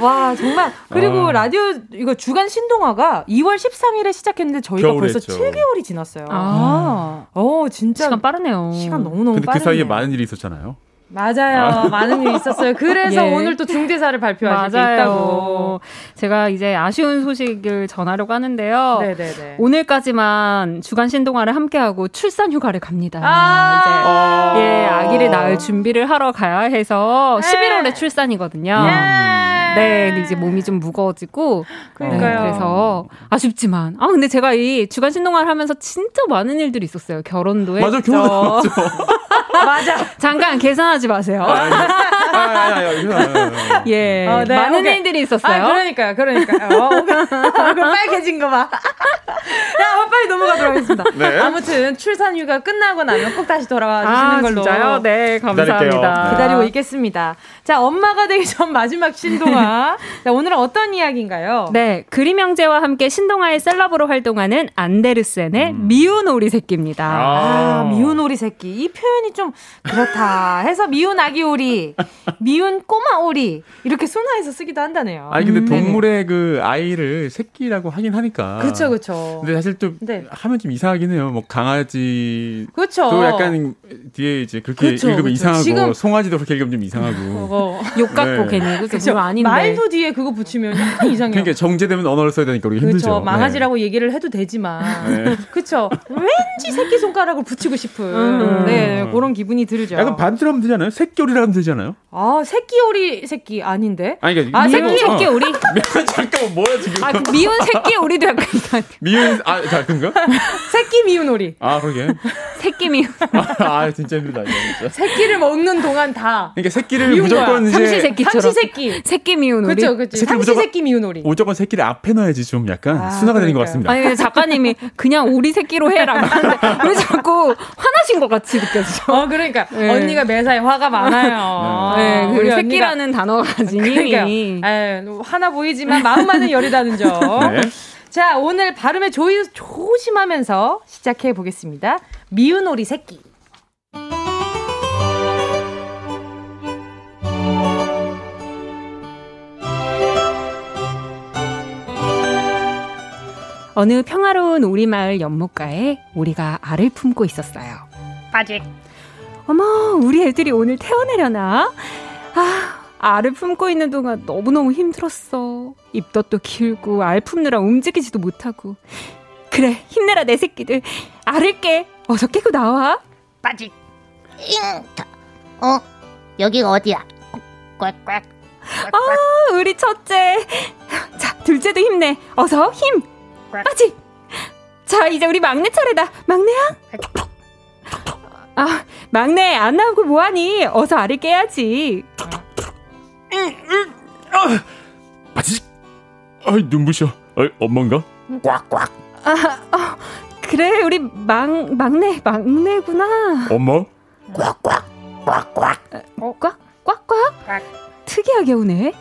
와, 정말. 그리고 아. 라디오, 이거 주간 신동화가 2월 13일에 시작했는데 저희가 벌써 했죠. 7개월이 지났어요. 아. 어, 진짜. 시간 빠르네요. 시간 너무너무 빠르네요. 그 사이에 많은 일이 있었잖아요. 맞아요. 아. 많은 일이 있었어요. 그래서 예. 오늘 또 중대사를 발표하실 수 있다고. 제가 이제 아쉬운 소식을 전하려고 하는데요. 네네네. 오늘까지만 주간 신동화를 함께하고 출산 휴가를 갑니다. 아~ 이제 예, 아기를 낳을 준비를 하러 가야 해서 11월에 출산이거든요. 예. 네, 근데 이제 몸이 좀 무거워지고. 그러니까요. 네, 그래서 아쉽지만. 아, 근데 제가 이 주간 신동화를 하면서 진짜 많은 일들이 있었어요. 결혼도 맞아, 했죠. 결혼 (laughs) 맞아. 잠깐 계산하지 마세요. 아, 예. 어, 네, 많은 오케이. 일들이 있었어요. 아, 그러니까요, 그러니까요. 어, 얼굴 빨개진 거 봐. (laughs) 야, 어, 빨리 넘어가도록 하겠습니다. 네. 아무튼 출산 휴가 끝나고 나면 꼭 다시 돌아와 주시는 아, 걸로. 진짜요? 네, 감사합니다. 네. 기다리고 있겠습니다. 자, 엄마가 되기 전 마지막 신동아. (laughs) 자, 오늘은 어떤 이야기인가요? 네, 그림 형제와 함께 신동아의 셀럽으로 활동하는 안데르센의 음. 미운 오리 새끼입니다. 아, 아, 미운 오리 새끼. 이 표현이 좀 그렇다 해서 미운 아기 오리, 미운 꼬마 오리 이렇게 순화해서 쓰기도 한다네요. 아니 근데 음, 동물의 그 아이를 새끼라고 하긴 하니까. 그렇죠, 그렇죠. 근데 사실 또 네. 하면 좀 이상하긴 해요. 뭐 강아지. 그렇죠. 또 약간 뒤에 이제 그렇게 그쵸, 읽으면 그쵸. 이상하고 지금... 송아지도 그렇게 읽으면 좀 이상하고. (laughs) 어. 욕 같고 네. 괜히 그죠 아닌데 말도 뒤에 그거 붙이면 이상해요. 그러니까 정제되면 언어를 써야 되니까 우리 힘들죠. 그렇죠. 망아지라고 네. 얘기를 해도 되지만 네. 그렇죠. 왠지 새끼 손가락을 붙이고 싶은 음. 네 그런 기분이 들죠. 약간 반대로 하면 되잖아요. 새끼오리라 하면 되잖아요. 아 새끼오리 새끼 아닌데? 아니 그러니까 아 새끼 새끼 오리. (laughs) 잠깐만 뭐야 지금? 아 그 미운 (laughs) 새끼 오리도 약간 미운 아자 그런가? 새끼 미운 오리. 아 그러게. 새끼 미운. 아, (laughs) 아 진짜 힘들다 이거 진짜. 새끼를 먹는 동안 다. 그러니까 새끼를 무조건 이제 삼시 새끼처럼. 삼시 새끼. 새끼 미운 오리. 그렇죠, 그렇죠. 삼시 새끼 미운 오리. 무조건 새끼를 앞에 넣어야지 좀 약간 아, 순화가 되는 것 같습니다. 아니 작가님이 그냥 오리 새끼로 해라고 하는데 왜 자꾸 화나신 것 같이 느껴지죠? 어 그러니까 (laughs) 네. 언니가 매사에 화가 많아요. (laughs) 네, 그 새끼라는 단어가 가진 힘이. 화나 보이지만 마음만은 여리다는 점. (laughs) 네. 자, 오늘 발음에 조, 조심하면서 시작해 보겠습니다. 미운 오리 새끼. 어느 평화로운 우리 마을 연못가에 우리가 알을 품고 있었어요. 빠직. 어머, 우리 애들이 오늘 태어나려나? 아, 알을 품고 있는 동안 너무너무 힘들었어. 입덧도 길고 알 품느라 움직이지도 못하고. 그래, 힘내라 내 새끼들. 알을 깨. 어서 깨고 나와. 빠직. 어, 여기가 어디야? 꽉꽉. 아, 우리 첫째. 자, 둘째도 힘내. 어서 힘. 빠직. 자, 이제 우리 막내 차례다. 막내야? 아, 막내 안 나오고 뭐하니? 어서 알을 깨야지. 아, 눈부셔. 아, 엄마인가? 꽉꽉. 아, 어, 그래 우리 막 막내 막내구나. 엄마? 꽉꽉 꽉꽉. 어, 꽉 꽉꽉. 특이하게 오네.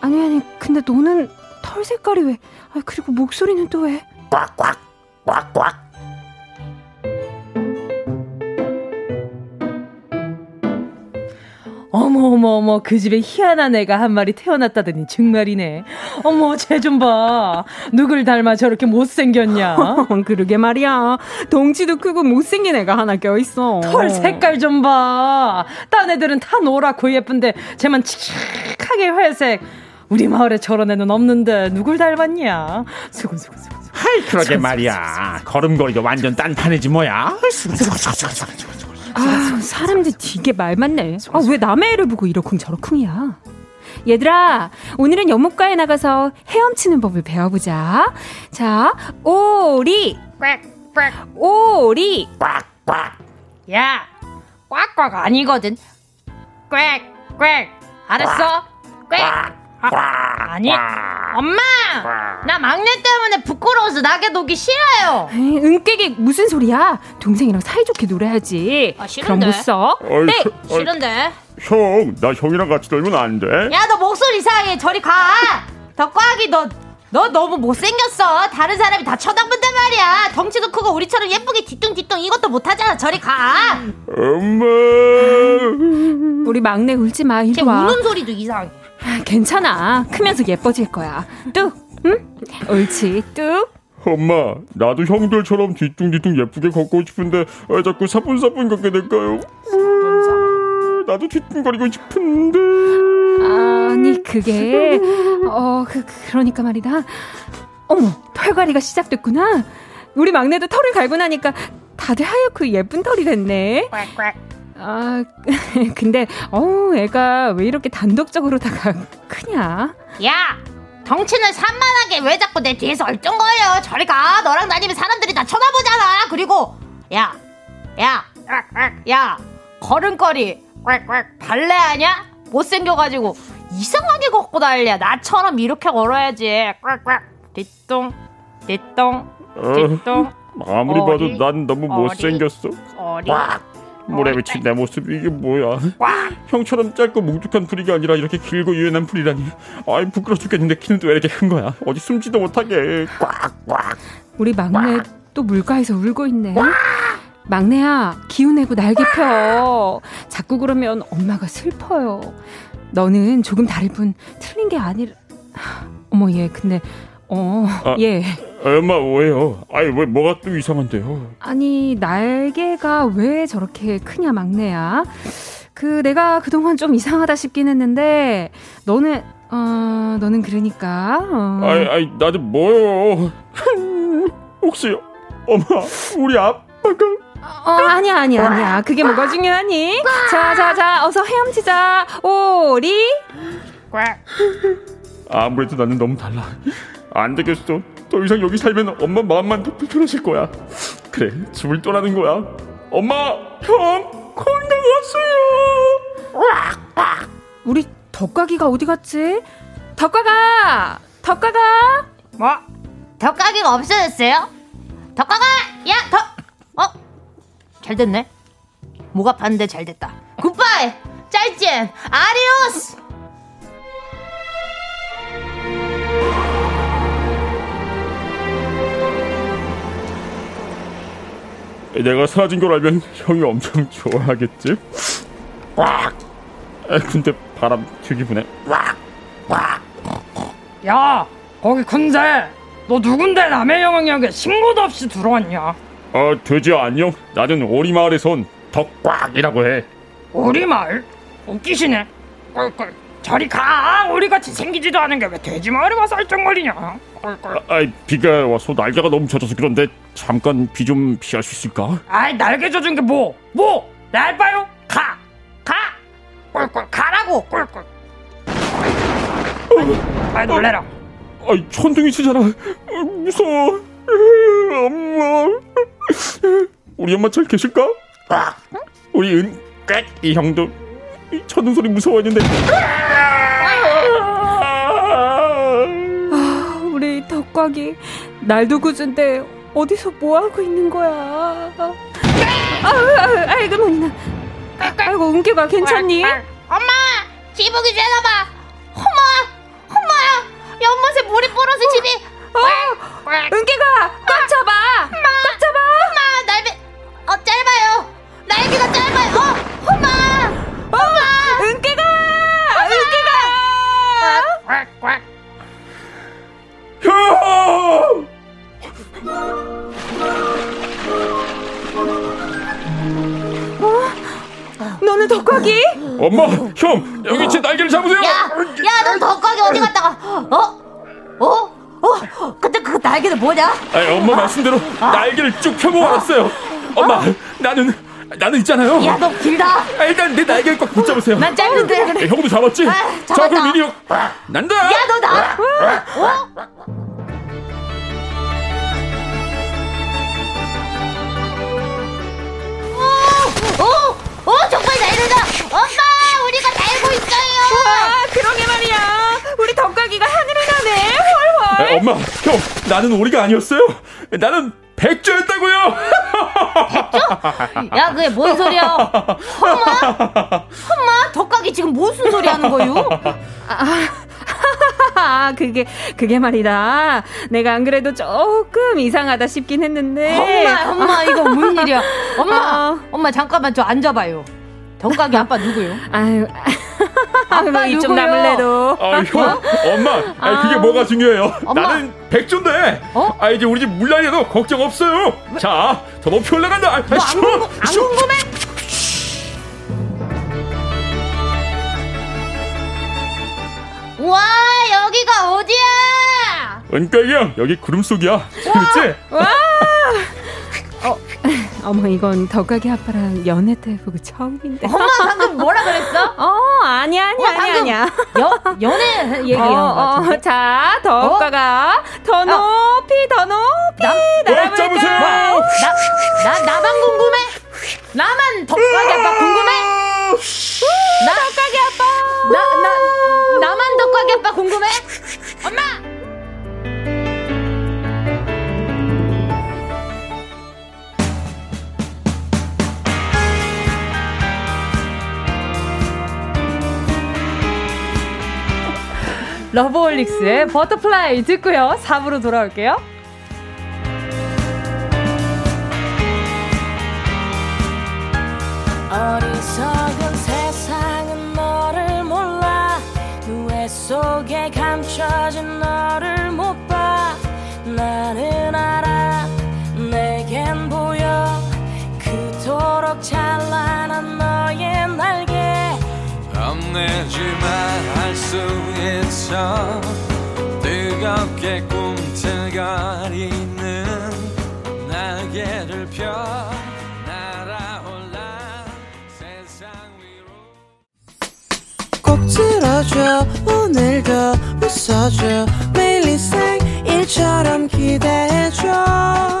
아니 아니 근데 너는 털 색깔이 왜? 아 그리고 목소리는 또 왜? 꽉꽉 꽉꽉. 어머 어머 어머 그 집에 희한한 애가 한 마리 태어났다더니 정말이네. 어머 쟤 좀 봐. 누굴 닮아 저렇게 못생겼냐? (laughs) 그러게 말이야. 덩치도 크고 못생긴 애가 하나 껴있어. 털 색깔 좀 봐. 딴 애들은 다 노랗고 예쁜데 쟤만 칙칙하게 회색. 우리 마을에 저런 애는 없는데 누굴 닮았냐? 수근수근수근. 하이 그러게 말이야. 걸음걸이도 완전 딴판이지 뭐야. 수근수근수근수근. 아, 사람들 되게 말 많네. 아, 왜 남의 애를 보고 이러쿵 저러쿵이야? 얘들아, 오늘은 연못가에 나가서 헤엄치는 법을 배워보자. 자, 오리. 꽉 꽉. 오리. 꽉 꽉. 야, 꽉꽉 아니거든. 꽉 꽉. 알았어? 꽉. 아, 아니 엄마 나 막내 때문에 부끄러워서 낙에 놓기 싫어요 은깨기 무슨 소리야 동생이랑 사이좋게 놀아야지 아 싫은데 그럼 못 써? 네 싫은데 형 나 형이랑 같이 놀면 안 돼 야 너 목소리 이상해 저리 가더 꽉이 너 너 너무 못생겼어. 다른 사람이 다 쳐다본단 말이야. 덩치도 크고 우리처럼 예쁘게 뒤뚱뒤뚱 이것도 못하잖아. 저리 가. 엄마. 우리 막내 울지 마. 이리 와. 우는 소리도 이상해. 아, (laughs) 괜찮아. 크면서 예뻐질 거야. 뚝. 응? 옳지. 뚝. 엄마, 나도 형들처럼 뒤뚱뒤뚱 예쁘게 걷고 싶은데 왜 자꾸 사뿐사뿐 걷게 될까요? 나도 뒤뚱거리고 싶은데. 아니 그게 어 그, 그러니까 말이다. 어머 털갈이가 시작됐구나. 우리 막내도 털을 갈고 나니까 다들 하얗고 예쁜 털이 됐네. 아 (laughs) 근데 어 애가 왜 이렇게 단독적으로 다가 크냐? 야 덩치는 산만하게 왜 자꾸 내 뒤에서 얼쩡거려? 저리 가 너랑 다니면 사람들이 다 쳐다보잖아. 그리고 야 야, 야, 걸음걸이 꽥꽥 발레 하냐? 못생겨가지고 이상하게 걷고 달려 나처럼 이렇게 걸어야지. 꽥꽥 뒤뚱 뒤뚱 뒤뚱 아무리 봐도 난 너무 못생겼어. 어 리 물에 비친 내 모습이 이게 뭐야? 형처럼 짧고 뭉툭한 풀이가 아니라 이렇게 길고 유연한 풀이라니. 아이 부끄러 죽겠는데 키는 또 왜 이렇게 큰 거야? 어디 숨지도 못하게. 꽉꽉. 우리 막내 또 물가에서 울고 있네. 막내야 기운내고 날개 펴 자꾸 그러면 엄마가 슬퍼요. 너는 조금 다를 뿐 틀린 게 아니라 어머 얘 근데 어얘 아, 엄마 왜요 아이 왜 뭐가 또 이상한데요 아니 날개가 왜 저렇게 크냐 막내야 그 내가 그동안 좀 이상하다 싶긴 했는데 너는 어 너는 그러니까 어. 아이 아이 나도 뭐요 (laughs) 혹시 엄마 우리 아빠가 어, 아니야, 아니야, 아니야. 그게 뭐가 중요하니? 자, 자, 자, 어서 헤엄치자. 오리. 아무래도 나는 너무 달라. 안 되겠어. 더 이상 여기 살면 엄마 마음만 더 불편하실 거야. 그래, 집을 떠나는 거야. 엄마, 형, 건강하세요. 우리 덕가기가 어디 갔지? 덕가가! 덕가가! 뭐? 덕가기가 없어졌어요? 덕가가! 야, 덕! 어? 잘 됐네. 목 아팠는데 잘 됐다. 굿바이! 짤젠! 아리오스! 내가 사라진 걸 알면 형이 엄청 좋아하겠지? 꽉! 아, 근데 바람 되게 부네. 꽉! 꽉! 야, 거기 군대! 너 누군데 남의 영향력에 신고도 없이 들어왔냐? 어, 돼지 안녕. 나는 오리마을에서 온 덕꽉이라고 해. 오리마을? 웃기시네. 꿀꿀. 저리 가! 우리 같이 생기지도 않은 게 왜 돼지 마을에 와서 얼쩡거리냐? 꿀꿀. 아, 아이, 비가 와서 날개가 너무 젖어서 그런데 잠깐 비 좀 피할 수 있을까? 아이, 날개 젖은 게 뭐? 뭐? 날 봐요? 가! 가! 꿀꿀, 가라고! 꿀꿀. 아이, 놀래라. 아이, 천둥이 치잖아. 아, 무서워. 엄마. 우리 엄마 잘 계실까? 우리 은, 꽥, 이 형도 이 천둥 소리 무서워했는데. 아, 우리 덕곽이 날도 굳은데 어디서 뭐 하고 있는 거야? 아, 아, 아이고 머리나. 아이고 은규가 괜찮니? 엄마! 지붕이 째려봐! 엄마! 엄마! 연못에 물이 불어서 집이 어! 은기가 꽉 잡아! 엄마! 꽉 잡아! 엄마! 날개 어 짧아요! 날개가 짧아요! 어! 엄마! 엄마! 형! 너는 덕곽이? 엄마, 형, 여기 제 날개를 잡으세요. 야! 야, 너 덕각이 어디 갔다가 어? 어? 어? 근데 그 날개는 뭐냐? 아니, 엄마 말씀대로 날개를 쭉 펴고 왔어요. 엄마, 나는 나는 있잖아요. 야, 너 길다. 아, 일단 내 날개를 꽉 붙잡으세요. 난 짧은데. 그래. 야, 형도 잡았지? 아, 자, 잡았다. 그럼 미니 형 난다. 야, 너 나. 어? 어, 어, 어, 정말 날린다. 엄마, 우리가 날고 있어요. 와, 그러게 말이야. 우리 덕곽이가 하늘을 나네. 아, 훨훨. 엄마, 형, 나는 오리가 아니었어요. 나는 백조였다고요. 야, 그게 뭔 소리야? 엄마, 엄마, 덕각이 지금 무슨 소리 하는 거요? 아, 아, 그게, 그게 말이다. 내가 안 그래도 조금 이상하다 싶긴 했는데. 엄마, 엄마, 이거 뭔 일이야? 엄마, 어. 엄마, 잠깐만 저 앉아봐요. 덕가기 아빠 누구요? (laughs) 아유, 아빠 이좀 남을래도. 아, 형, 엄마, 아니, 그게 아. 뭐가 중요해요? 엄마. 나는 백조인데. 어? 아, 이제 우리 집 물난리도 걱정 없어요. 자, 더 높이 올라간다. 아, 안, 궁금, 안 궁금해? 와, 여기가 어디야? 은가이야, 여기 구름 속이야. 그렇지? 와! 어, (laughs) 어머 이건 덕가기 아빠랑 연애 때 보고 처음인데. 엄마 방금 뭐라 그랬어? (laughs) 어 아니야 아니야 어, 아니야 아니야. 여, 연애 얘기한 어, 거 같은데. 어, 자 덕가가 어? 더 높이 더 높이 날아볼까? 뭐, 나, 나 나만 궁금해? 나만 덕가기 아빠 궁금해? 나 덕가기 아빠. 나나 나만 덕가기 아빠 궁금해? 엄마. 러브홀릭스의 Butterfly 듣고요. 4부로 돌아올게요. 어리석은 세상은 너를 몰라 누에 속에 감춰진 너를 못 봐 나는 알아 내겐 보여 그토록 찬란한 너의 겁내지만 할 수 있어. 뜨겁게 꿈틀거리는 날개를 펴 날아올라 세상 위로. 꼭 들어줘. 오늘도 웃어줘. 매일 일상일처럼 기대해줘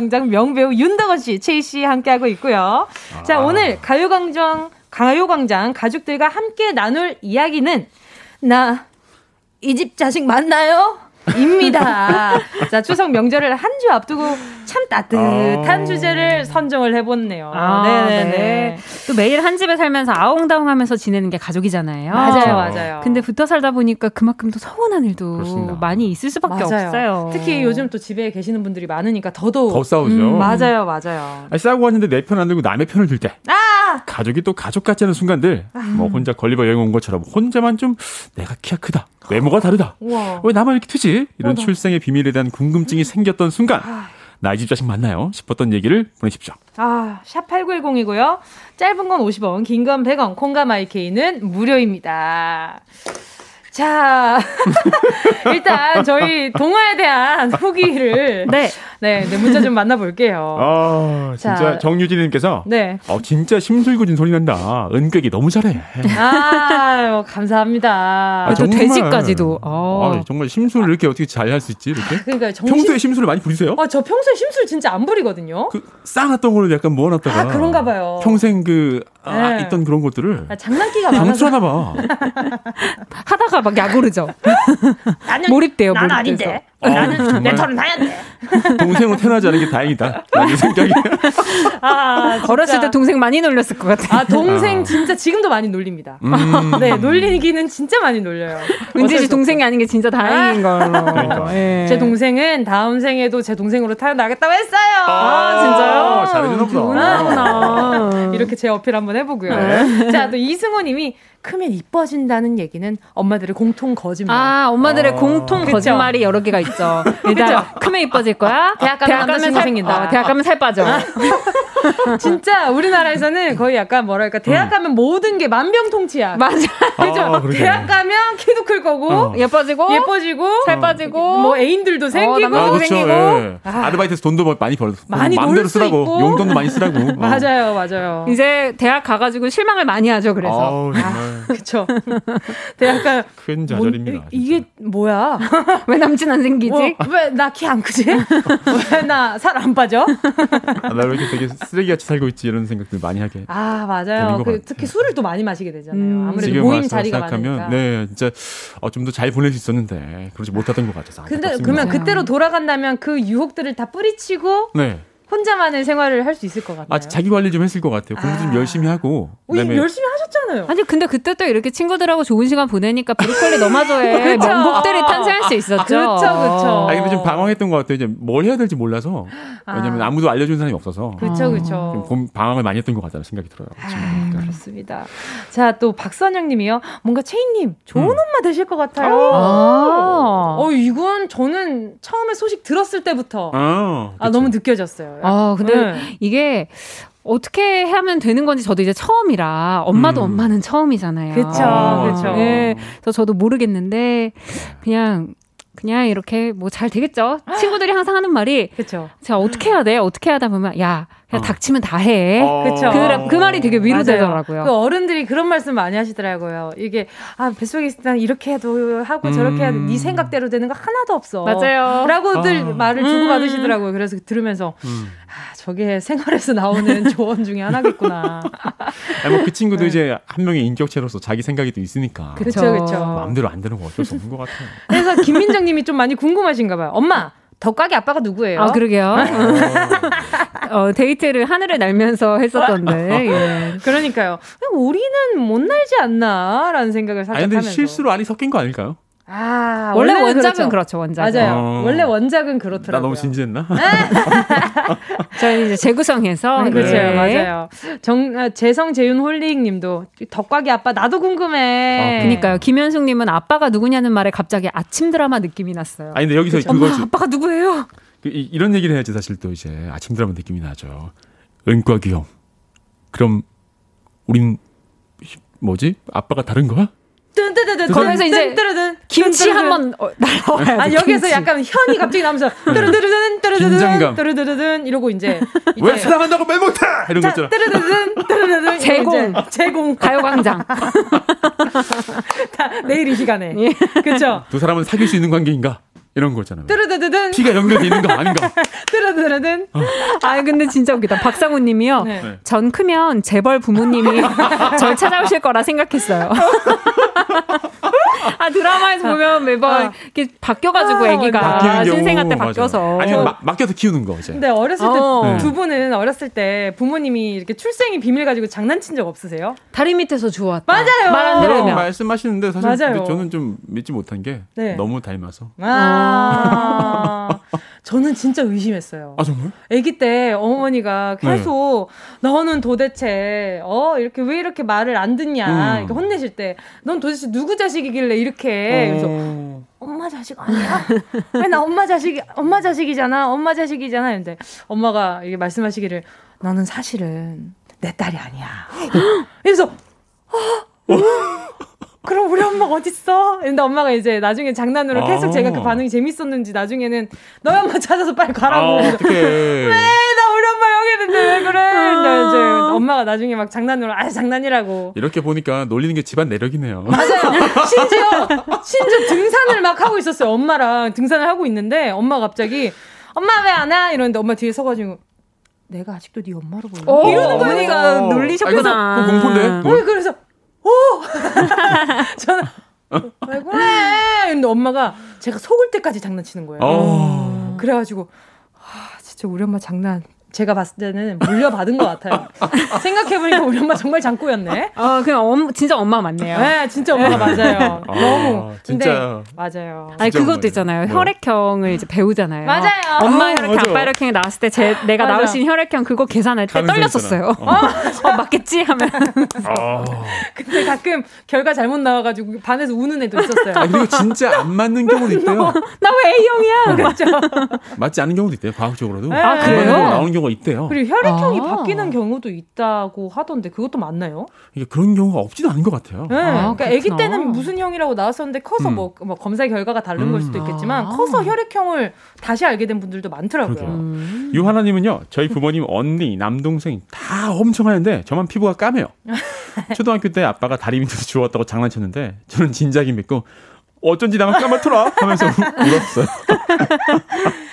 가요광장 명배우 윤덕원 씨, 최희 씨 함께하고 있고요. 아. 자, 오늘 가요광장, 가요광장 가족들과 함께 나눌 이야기는 나 이 집 자식 맞나요? 입니다. 자, 추석 명절을 한 주 앞두고 참 따뜻한 아~ 주제를 선정을 해봤네요. 아, 네네 네. 또 매일 한 집에 살면서 아웅다웅 하면서 지내는 게 가족이잖아요. 맞아요, 맞아요. 근데 붙어 살다 보니까 그만큼 더 서운한 일도 그렇습니다. 많이 있을 수밖에 맞아요. 없어요. 특히 요즘 또 집에 계시는 분들이 많으니까 더더욱 더 싸우죠. 음, 맞아요, 맞아요. 아니, 싸우고 왔는데 내 편 안 들고 남의 편을 들 때. 아! 가족이 또 가족 같지 않은 순간들. 아. 뭐 혼자 걸리버 여행 온 것처럼 혼자만 좀 내가 키가 크다. 외모가 다르다. 우와. 왜 나만 이렇게 트지? 이런 맞아. 출생의 비밀에 대한 궁금증이 생겼던 순간 아. 나이 집 자식 맞나요? 싶었던 얘기를 보내십시오. 아, 샵 8910이고요. 짧은 건 50원, 긴 건 100원, 콩과 마이케이는 무료입니다. 자, (laughs) 일단 저희 동화에 대한 후기를 (laughs) 네. 네, 네 문자 좀 만나볼게요. 아, 진짜 자, 정유진님께서 네, 어, 진짜 심술궂은 소리 난다. 은객이 너무 잘해. 아, 감사합니다. 아, 또 돼지까지도. 어. 아, 정말 심술을 이렇게 어떻게 잘 할 수 있지 이렇게? 아, 그러니까 정신... 평소에 심술을 많이 부리세요? 아, 저 평소에 심술 진짜 안 부리거든요. 그 쌓아놨던 걸로 약간 모아놨다가. 아, 그런가 봐요. 평생 그 아, 네. 있던 그런 것들을. 아, 장난기가 많아서. 방출하나 봐. (laughs) 하다가 막 야구르죠. (laughs) 나는, 몰입돼요. 난 아닌데. 어, 나는 내 털은 하얀데. 동생은 태어나지 않은 게 다행이다. 라는 생각이. (laughs) 아, 어렸을 때 동생 많이 놀렸을 것 같아요. 아, 동생 아. 진짜 지금도 많이 놀립니다. 음. (laughs) 네, 놀리기는 진짜 많이 놀려요. 은지 씨 동생이 아닌 게 진짜 다행인 아. 걸로. 그러니까. 예. 제 동생은 다음 생에도 제 동생으로 태어나겠다고 했어요. 아, 진짜요? 잘해주나 보다. 이렇게 제 어필 한번 해보고요. 네. 자, 또 이승호 님이 크면 이뻐진다는 얘기는 엄마들의 공통 거짓말. 아, 엄마들의 아~ 공통 거짓말이 여러 개가 있죠. (laughs) 일단 크면 이뻐질 거야. (laughs) 대학 가면, 대학 가면 살 생긴다. 어, 대학 가면 살 빠져. (laughs) 진짜 우리나라에서는 거의 약간 뭐랄까 대학 음. 가면 모든 게 만병통치약. 맞아. 그죠? 아, 대학 가면 키도 클 거고 어. 예뻐지고 예뻐지고 살 빠지고. 뭐 애인들도 어, 생기고. 아, 그렇죠. 생기고. 예. 아. 르바이트에서 돈도 뭐 많이 벌 많이 마음대로 쓰라고. 있고. 용돈도 많이 쓰라고. (laughs) 맞아요 맞아요. 이제 대학 가가지고 실망을 많이 하죠 그래서. 아우. 아, (laughs) 그쵸. (laughs) 대학 가 큰 좌절입니다. 이게 뭐야? 왜 남친 안 생기지? 뭐, 왜나 키 안 크지? 왜 나 살 안 빠져? 아, 나왜 이렇게 되게 쓰레기같이 살고 있지? 이런 생각들 많이 하게 아 맞아요. 그, 특히 술을 또 많이 마시게 되잖아요. 음. 아무래도 모임 자리가 생각하면 많으니까. 네 진짜 어, 좀 더 잘 보낼 수 있었는데 그러지 못하던 것 같아서 근데 안타깝습니다. 그러면 그때로 돌아간다면 그 유혹들을 다 뿌리치고 네. 혼자만의 생활을 할 수 있을 것 같아요. 아 자기 관리 좀 했을 것 같아요. 공부 좀 열심히 하고. 어, 이- 열심히 하셨잖아요. 아니 근데 그때 또 이렇게 친구들하고 좋은 시간 보내니까 브로콜리 너마저에 그쵸. 명곡들이 탄생할 수 있었죠. 그쵸, 그쵸. 아 근데 좀 방황했던 것 같아요. 이제 뭘 해야 될지 몰라서 왜냐면 아. 아. 무도 알려준 사람이 없어서. 좀 곰- 방황을 많이 했던 것 같다는 생각이 들어요. 아, 그렇습니다. 자, 또 박선영 님이요. 뭔가 채인님, 좋은 음. 엄마 되실 것 같아요. 아. 어, 이건 저는 처음에 소식 들었을 때부터 아, 아, 너무 느껴졌어요. 아, 근데 네. 이게 어떻게 하면 되는 건지 저도 이제 처음이라 엄마도 음. 엄마는 처음이잖아요. 그쵸, 아. 그쵸. 네, 그래서 저도 모르겠는데 그냥 그냥 이렇게 뭐 잘 되겠죠. 친구들이 항상 하는 말이 그쵸. 자 어떻게 해야 돼? 어떻게 하다 보면 야 그냥 어. 닥치면 다 해. 어. 그쵸. 그, 그 말이 되게 위로되더라고요. 그 어른들이 그런 말씀 많이 하시더라고요. 이게 아 뱃속에 있을 때는 이렇게 해도 하고 저렇게 해도 음. 네 생각대로 되는 거 하나도 없어. 맞아요. 라고들 아. 말을 주고 받으시더라고요. 그래서 들으면서 음. 아 저게 생활에서 나오는 (laughs) 조언 중에 하나겠구나. 아니 뭐그 친구도 이제 한 명의 인격체로서 자기 생각이 또 있으니까. 네. 그쵸 그쵸. 마음대로 안 되는 거 어쩔 수 없는 것 같아요. 그래서 김민정님이 좀 많이 궁금하신가 봐요. 엄마 덕가게 아빠가 누구예요? 아 그러게요. 어, (laughs) 데이트를 하늘을 날면서 했었던데. 예. 그러니까요. 우리는 못 날지 않나라는 생각을 살짝 아니 근데 하면서. 실수로 알이 섞인 거 아닐까요? 아 원래 원작은 그렇죠, 원작은. 맞아요. 어. 원래 원작은 그렇더라고요. 나 너무 진지했나? (laughs) 저희 이제 재구성해서 네, 그렇죠, 네. 맞아요. 정 아, 재성 재윤 홀릭님도 덕과기 아빠 나도 궁금해. 아, 그니까요. 김현숙 님은 아빠가 누구냐는 말에 갑자기 아침 드라마 느낌이 났어요. 아니 근데 여기서 그렇죠. 그거지. 아빠가 누구예요? 그, 이, 이런 얘기를 해야지 사실 또 이제 아침 드라마 느낌이 나죠. 은과기 형. 그럼 우린 뭐지? 아빠가 다른 거야? 뜬뜨뜨뜨 거기서 이제 김치. 한번 어, 날라와요. 아 여기서 약간 현이 갑자기 나면서 뜨르르든 뜨르르든 긴장감. 뜨르르든 이러고 이제 (laughs) 왜 사랑한다고 말 못해? 이런 거 있잖아. 뜨르르든 뜨르르든 제공. 제공 가요광장. (laughs) 다 내일 이 시간에 그렇죠. 두 사람은 사귈 수 있는 관계인가? 이런 거잖아요. 뜨르르든 피가 연결돼 있는 거 아닌가? (laughs) 뜨르르든 아 근데 진짜 웃기다. 박상훈 님이요. 네. 네. 전 크면 재벌 부모님이 (laughs) 절 찾아오실 거라 생각했어요. (laughs) 아 드라마에서 보면 매번 아. 이렇게 바뀌어가지고 아, 애기가 신생아 때 맞아요. 바뀌어서 아니면 마- 맡겨서 키우는 거 이제. 근데 어렸을 때 어. 두 분은 어렸을 때 부모님이 이렇게 출생이 비밀 가지고 장난친 적 없으세요? 다리 밑에서 주웠다. 맞아요. 말안 그런 들으면. 말씀하시는데 사실 맞아요. 근데 저는 좀 믿지 못한 게 네. 너무 닮아서. 아, 저는 진짜 의심했어요. 아 정말? 아기 때 어머니가 계속 너는 도대체 어 이렇게 왜 이렇게 말을 안 듣냐 음. 이렇게 혼내실 때 넌 도대체 누구 자식이길래 이렇게 그래서 어. 엄마 자식 아니야? 왜나 엄마 자식 엄마 자식이잖아 엄마 자식이잖아 했는데 엄마가 이게 말씀하시기를 너는 사실은 내 딸이 아니야. 그래서 어? 그럼 우리 엄마 어딨어? 근데 엄마가 이제 나중에 장난으로 계속 아. 제가 그 반응이 재밌었는지 나중에는 너희 엄마 찾아서 빨리 가라고. 아, 그래서 어떡해. (laughs) 왜나 우리 엄마 여기 있는데 왜 그래? 근데 이제 엄마가 나중에 막 장난으로 아 장난이라고. 이렇게 보니까 놀리는 게 집안 내력이네요. 맞아요. (laughs) 심지어 심지어 등산을 막 하고 있었어요. 엄마랑 등산을 하고 있는데 엄마가 갑자기 엄마 왜 안 와? 이러는데 엄마 뒤에 서가지고 내가 아직도 네 엄마로 보여. 오, 이러는 어. 놀리셨구나. 아, 그 공포인데? 어, 그래서 오 (laughs) 저는 왜 그래? 근데 엄마가 제가 속을 때까지 장난치는 거예요. 어. 그래가지고 아, 진짜 우리 엄마 장난. 제가 봤을 때는 물려받은 것 같아요. (laughs) 생각해보니까 우리 엄마 정말 장꾸였네. 어, 그냥 엄, 진짜 엄마 맞네요. 네, 진짜 엄마가 맞아요. 아, 너무. 진짜. 맞아요. 아니 진짜 그것도 엄마예요. 있잖아요. 뭐. 혈액형을 이제 배우잖아요. 맞아요. 엄마 아, 혈액형, 맞아. 아빠 혈액형이 나왔을 때 제 (laughs) 내가 맞아. 나오신 혈액형 그거 계산할 때 떨렸었어요. 있잖아. (laughs) 어, 맞겠지 하면 아. 근데 가끔 결과 잘못 나와가지고 반에서 우는 애도 있었어요. 아, 그리고 진짜 안 맞는 경우도 있대요. 나 왜 A형이야? 그렇죠. 맞지 않은 경우도 있대요. 과학적으로도. 아, 그래요? 나오는 경우가 있대요. 그리고 혈액형이 아. 바뀌는 경우도 있다고 하던데 그것도 맞나요? 이게 그런 경우가 없지는 않은 것 같아요. 네, 아, 그러니까 아기 때는 무슨 형이라고 나왔었는데 커서 음. 뭐, 뭐, 검사 결과가 다른 음. 걸 수도 있겠지만 아. 커서 혈액형을 다시 알게 된 분들도 많더라고요. 음. 유하나님은요, 저희 부모님 언니 남동생 다 엄청 하는데 저만 피부가 까매요. (laughs) 초등학교 때 아빠가 다리 밑에서 주웠다고 장난쳤는데 저는 진작이 믿고 어쩐지 나만 까맣더라 하면서 (laughs) 울었어요.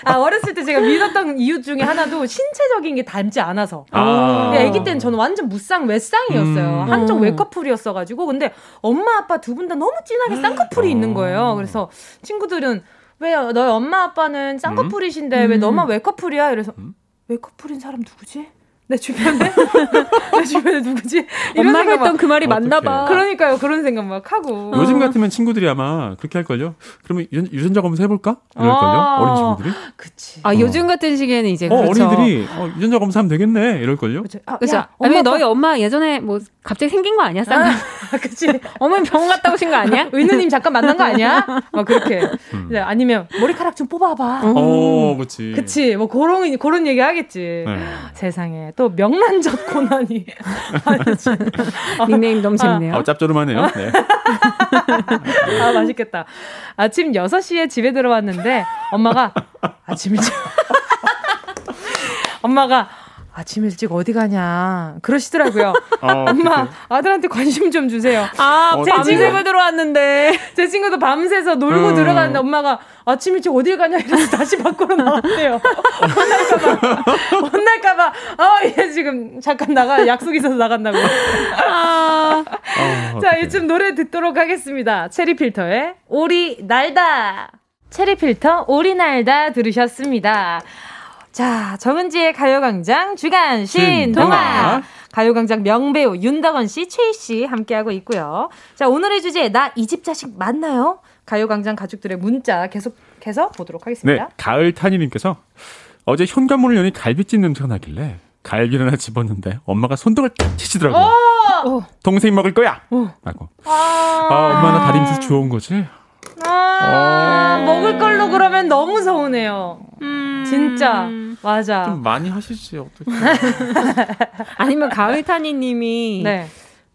아 어렸을 때 제가 믿었던 이유 중에 하나도 신체적인 게 닮지 않아서. 아. 아기 때는 저는 완전 무쌍 외쌍이었어요. 음. 한쪽 외커플이었어가지고 근데 엄마 아빠 두 분 다 너무 진하게 쌍꺼풀이 어. 있는 거예요. 그래서 친구들은 왜 너희 엄마 아빠는 쌍꺼풀이신데 음. 왜 너만 외커플이야? 이래서 음? 외커플인 사람 누구지? 내 주변에 (laughs) 내 주변에 누구지? 엄마가 했던 그 말이 맞나 봐. 그러니까요. 그런 생각 막 하고. 요즘 같으면 친구들이 아마 그렇게 할 걸요. 그러면 유전자 검사 해 볼까? 이럴 걸요. 아~ 어린 친구들이. 그치. 아, 어. 요즘 같은 시기에는 이제 어, 그렇죠. 어린이들이 어, 유전자 검사하면 되겠네. 이럴 걸요. 그렇죠. 아, 그렇죠. 아니 너희 엄마 예전에 뭐 갑자기 생긴 거 아니야? 쌍 아, (laughs) 그치. 어머니 병원 갔다 오신 거 아니야? 의느님 잠깐 만난 거 아니야? (laughs) 막 그렇게. 음. 아니면 머리카락 좀 뽑아봐. 어, 그치. 그치. 뭐 그런 그런 얘기 하겠지. 네. 세상에. 또 명란젓 고난이. (laughs) 닉네임 너무 재밌네요. 아, 짭조름하네요. 네. (laughs) 아, 맛있겠다. 아침 6시에 집에 들어왔는데 엄마가 아침 일찍 (laughs) 엄마가 아침 일찍 어디 가냐 그러시더라고요. (laughs) 어, 엄마 그치. 아들한테 관심 좀 주세요. 아, 어, 제 친구가 들어왔는데 (laughs) 제 친구도 밤새서 놀고 음. 들어갔는데 엄마가 아침 일찍 어딜 가냐 이래서 다시 밖으로 나왔대요. (laughs) 혼날까봐 혼날까봐 아얘 지금 잠깐 나가 약속 있어서 나간다고. 아, 어, 자 이쯤 노래 듣도록 하겠습니다. 체리 필터의 오리 날다. 체리 필터 오리 날다 들으셨습니다. 자, 정은지의 가요광장 주간 신동아. 가요광장 명배우 윤덕원 씨, 최희 씨 함께하고 있고요. 자, 오늘의 주제, 나 이 집 자식 맞나요? 가요광장 가족들의 문자 계속해서 보도록 하겠습니다. 네, 가을 타니님께서 어제 현관문을 여니 갈비찜 냄새가 나길래 갈비를 하나 집었는데 엄마가 손등을 탁 치시더라고요. 어! 동생 먹을 거야! 어. 라고. 아, 아 엄마는 다림질 좋은 거지? 아, 어. 먹을 걸로 그러면 너무 서운해요. 음. 진짜. 맞아. 좀 많이 하시지, 어떻게. (laughs) 아니면 가을타니님이 네.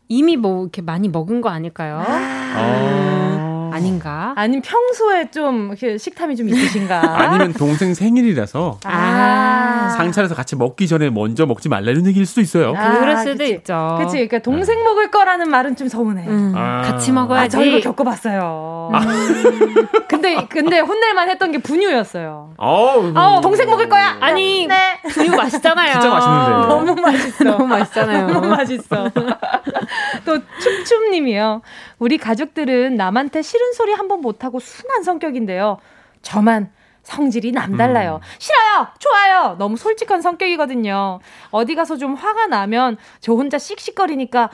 이미 뭐 이렇게 많이 먹은 거 아닐까요? 아. 아닌가? 아니면 평소에 좀 이렇게 식탐이 좀 있으신가? (laughs) 아니면 동생 생일이라서 아~ 상차려서 같이 먹기 전에 먼저 먹지 말라는 얘기일 수도 있어요. 아, 그럴 수도 그치. 있죠. 그치. 그러니까 동생 네. 먹을 거라는 말은 좀 서운해. 음, 아~ 같이 먹어야지. 아, 저 이거 겪어봤어요. 음. (laughs) 근데 근데 혼낼만 했던 게 분유였어요. 어, 동생 먹을 거야. 아니 네. 분유 맛있잖아요. 진짜 맛있는데. (laughs) 너무 맛있어. 너무 맛있잖아요. 너무 맛있어. 또 춤춤님이요. 우리 가족들은 남한테 싫은 소리 한 번 못하고 순한 성격인데요. 저만 성질이 남달라요. 음. 싫어요! 좋아요! 너무 솔직한 성격이거든요. 어디 가서 좀 화가 나면 저 혼자 씩씩거리니까,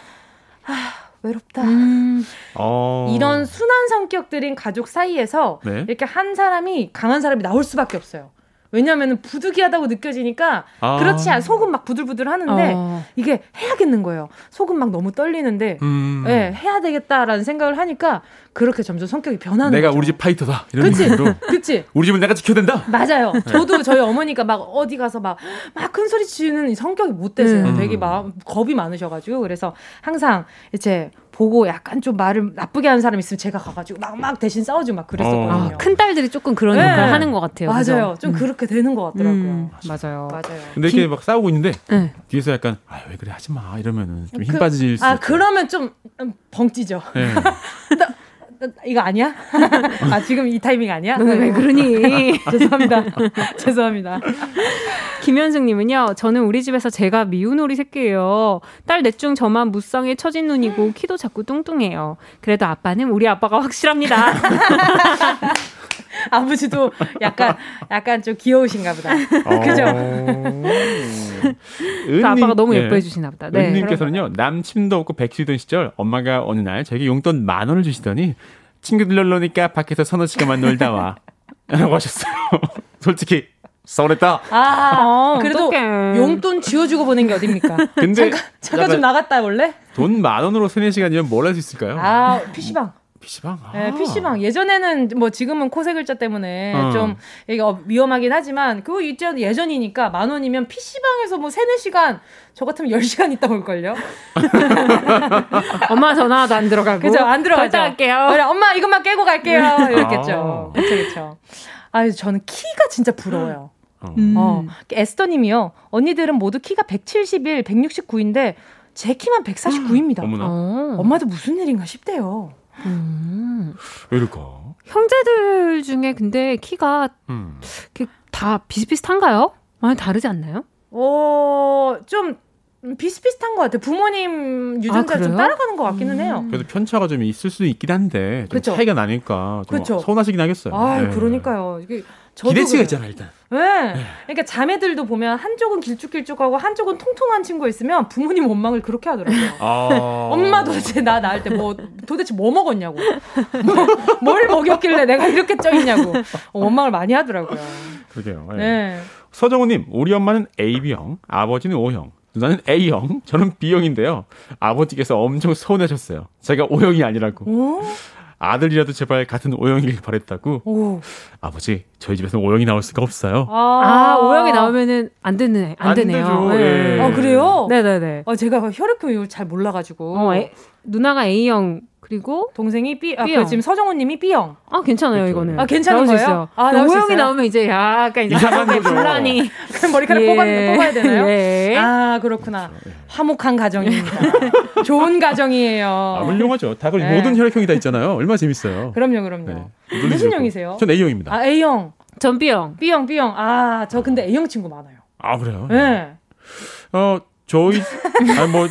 아, 외롭다. 음. 어. 이런 순한 성격들인 가족 사이에서 네? 이렇게 한 사람이 강한 사람이 나올 수밖에 없어요. 왜냐하면 부득이하다고 느껴지니까 아. 그렇지 않 속은 막 부들부들 하는데 어. 이게 해야겠는 거예요. 속은 막 너무 떨리는데 음. 네, 해야 되겠다라는 생각을 하니까 그렇게 점점 성격이 변하는 내가 거죠. 우리 집 파이터다 이런 그치? 느낌으로 그치? 우리 집은 내가 지켜야 된다. 맞아요. 네. 저도 저희 어머니가 막 어디 가서 막 막 큰 소리 치는 성격이 못 되세요. 음. 되게 막 겁이 많으셔가지고 그래서 항상 이제 보고 약간 좀 말을 나쁘게 하는 사람 있으면 제가 가가지고 막, 막 대신 싸우지 막 그랬었거든요. 어. 아, 큰 딸들이 조금 그런 네. 역할을 하는 것 같아요. 맞아요. 그죠? 좀 음. 그렇게 되는 것 같더라고요. 음. 맞아요. 맞아요. 근데 이렇게 막 싸우고 있는데 네. 뒤에서 약간 아, 왜 그래 하지 마 이러면은 좀힘 그, 빠질 수. 아 그러면 좀 벙찌죠. 네. (laughs) 이거 아니야? (laughs) 아 지금 이 타이밍 아니야? 왜 네. 그러니? (laughs) 죄송합니다. (laughs) 죄송합니다. 김현승님은요. 저는 우리 집에서 제가 미운 오리 새끼예요. 딸 넷 중 저만 무쌍에 처진 눈이고 키도 작고 뚱뚱해요. 그래도 아빠는 우리 아빠가 확실합니다. (laughs) 아버지도 약간 약간 좀 귀여우신가 보다. 어... (laughs) 그죠? 은 아빠가 너무 네. 예뻐해 주시나 보다. 네. 은님께서는요. 남친도 없고 백수던 시절 엄마가 어느 날 저에게 용돈 만 원을 주시더니 친구들 놀러니까 밖에서 서너 시간만 놀다 와. (laughs) 라고 하셨어요. 솔직히 서운했다. 아, 어, 그래도 어떡해. 용돈 지어주고 보낸 게 어딥니까? 근데 잠깐, 잠깐 좀 나갔다 원래? 돈 만 원으로 세네 시간이면 뭘 할 수 있을까요? 아, PC방. PC방? 아. 네, PC방. 예전에는 뭐 지금은 코세 글자 때문에 어. 좀 이게 위험하긴 하지만 그거 이전 예전이니까 만 원이면 PC방에서 뭐 3, 4시간 저 같으면 10시간 있다 올걸요? (laughs) 엄마 전화도 안 들어가고. 그죠? 안 들어가죠. 갈게요. 그래, 엄마 이것만 깨고 갈게요. 이랬겠죠. 그쵸, 그쵸. 아, 저는 키가 진짜 부러워요. 음. 어, 에스더 님이요. 언니들은 모두 키가 171, 169인데 제 키만 149입니다. 어. 엄마도 무슨 일인가 싶대요. 음. 왜 이럴까? 형제들 중에 근데 키가 음. 다 비슷비슷한가요? 많이 다르지 않나요? 어, 좀 비슷비슷한 것 같아요. 부모님 유전자 아, 좀 따라가는 것 같기는 음. 해요. 그래도 편차가 좀 있을 수도 있긴 한데 좀 그쵸? 차이가 나니까 좀 그쵸? 서운하시긴 하겠어요. 아, 네. 그러니까요. 이게 기대치가 있잖아 일단. 네. 네. 그러니까 자매들도 보면 한쪽은 길쭉길쭉하고 한쪽은 통통한 친구 있으면 부모님 원망을 그렇게 하더라고요. 아... 엄마 도대체 나 낳을 때 뭐 도대체 뭐 먹었냐고. 뭐, 뭘 먹였길래 내가 이렇게 쪄 있냐고. 어, 원망을 많이 하더라고요. 그러게요. 네. 네. 서정우님, 우리 엄마는 AB형, 아버지는 O형. 누나는 A형, 저는 B형인데요. 아버지께서 엄청 서운하셨어요. 제가 O형이 아니라고. 오? 아들이라도 제발 같은 오형이길 바랬다고. 오. 아버지, 저희 집에서 오형이 나올 수가 없어요. 아, 아 오형이 나오면은 안 되네, 안, 안 되네요. 되죠, 네. 예. 아, 그래요? 네 네 네. 아, 제가 혈액 교육을 잘 몰라 가지고. 어, 에, 누나가 A형 그리고 동생이 B, 아, B형. 지금 서정훈님이 B형. 아 괜찮아요 그렇죠. 이거는. 아 괜찮은 거예요? 아 오형이 나오면 이제 약간 이제 이상한 분란이. 그럼 머리카락 예. 뽑아, 뽑아야 되나요? 예. 아 그렇구나. 그렇죠. 예. 화목한 가정입니다. (laughs) 좋은 가정이에요. 아, 훌륭하죠. 다 네. 모든 혈액형이 다 있잖아요. 얼마나 재밌어요. 그럼요, 그럼요. 네. 무슨 형이세요? 전 A형입니다. 아 A형. 전 B형. B형, B형. 아 저 근데 A형 친구 많아요. 아 그래요? 네. 어 저희 아뭐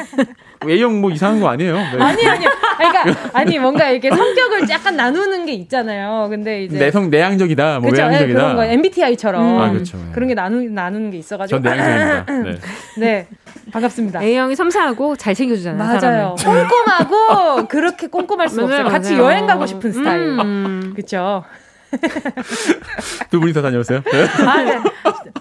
A형 뭐 이상한 거 아니에요? 네. 아니 아니 그러니까 아니 뭔가 이렇게 성격을 약간 나누는 게 있잖아요. 근데 이제 내성 내향적이다, 뭐 그쵸? 외향적이다. 네, 그런 거 MBTI처럼 음. 아, 그렇죠. 그런 게 나누 나누는 게 있어가지고. 전 내향적입니다. (laughs) 네. 네. 반갑습니다. A형이 섬세하고 잘 챙겨주잖아요. 맞아요. 사람을. (laughs) 꼼꼼하고 그렇게 꼼꼼할 수 없어요. 같이. 여행 가고 싶은 스타일. 음. 그렇죠. 두 분이서 다녀오세요. 네. 아, 네.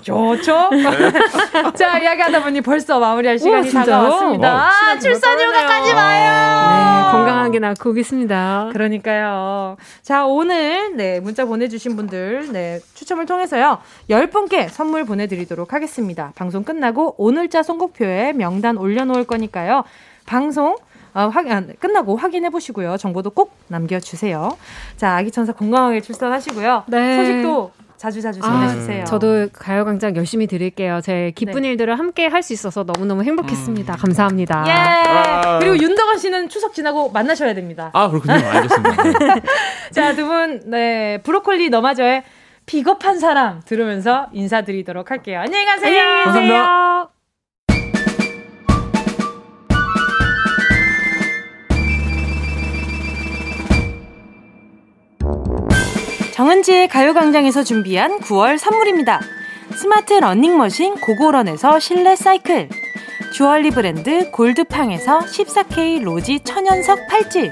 좋죠. 네. (laughs) 자, 이야기하다 보니 벌써 마무리할 시간이 오, 다가왔습니다. 와, 아, 출산 휴가까지 와요. 네, 건강하게 낳고 오겠습니다. 그러니까요. 자, 오늘 네, 문자 보내주신 분들 네, 추첨을 통해서요. 10분께 선물 보내드리도록 하겠습니다. 방송 끝나고 오늘자 선곡표에 명단 올려놓을 거니까요. 방송 어, 확, 아, 끝나고 확인해 보시고요. 정보도 꼭 남겨주세요. 자, 아기 천사 건강하게 출산하시고요. 네. 소식도 자주 자주 전해주세요. 아, 저도 가요광장 열심히 드릴게요. 제 기쁜 네. 일들을 함께 할 수 있어서 너무너무 행복했습니다. 음. 감사합니다. 예. 아. 그리고 윤덕원 씨는 추석 지나고 만나셔야 됩니다. 아, 그렇군요. 알겠습니다. 네. (laughs) 자, 두 분, 네. 브로콜리 너마저의 비겁한 사람 들으면서 인사드리도록 할게요. 안녕히 가세요. 안녕히 계세요. 감사합니다. 정은지의 가요광장에서 준비한 9월 선물입니다. 스마트 러닝머신 고고런에서 실내 사이클 주얼리 브랜드 골드팡에서 14K 로지 천연석 팔찌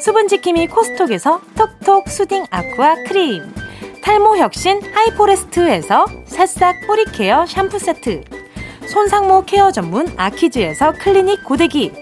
수분지킴이 코스톡에서 톡톡 soothing aqua 크림 탈모 혁신 하이포레스트에서 새싹 뿌리 케어 샴푸 세트 손상모 케어 전문 아키즈에서 클리닉 고데기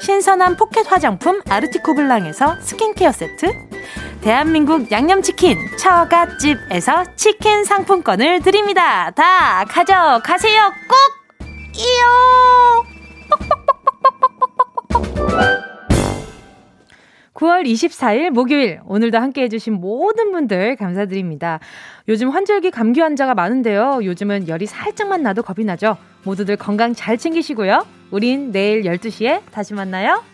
신선한 포켓 화장품 아르티코 블랑에서 스킨케어 세트 대한민국 양념치킨 처갓집에서 치킨 상품권을 드립니다. 다 가져가세요. 꼭! 이요! 9월 24일 목요일 오늘도 함께 해주신 모든 분들 감사드립니다. 요즘 환절기 감기 환자가 많은데요. 요즘은 열이 살짝만 나도 겁이 나죠. 모두들 건강 잘 챙기시고요. 우린 내일 12시에 다시 만나요.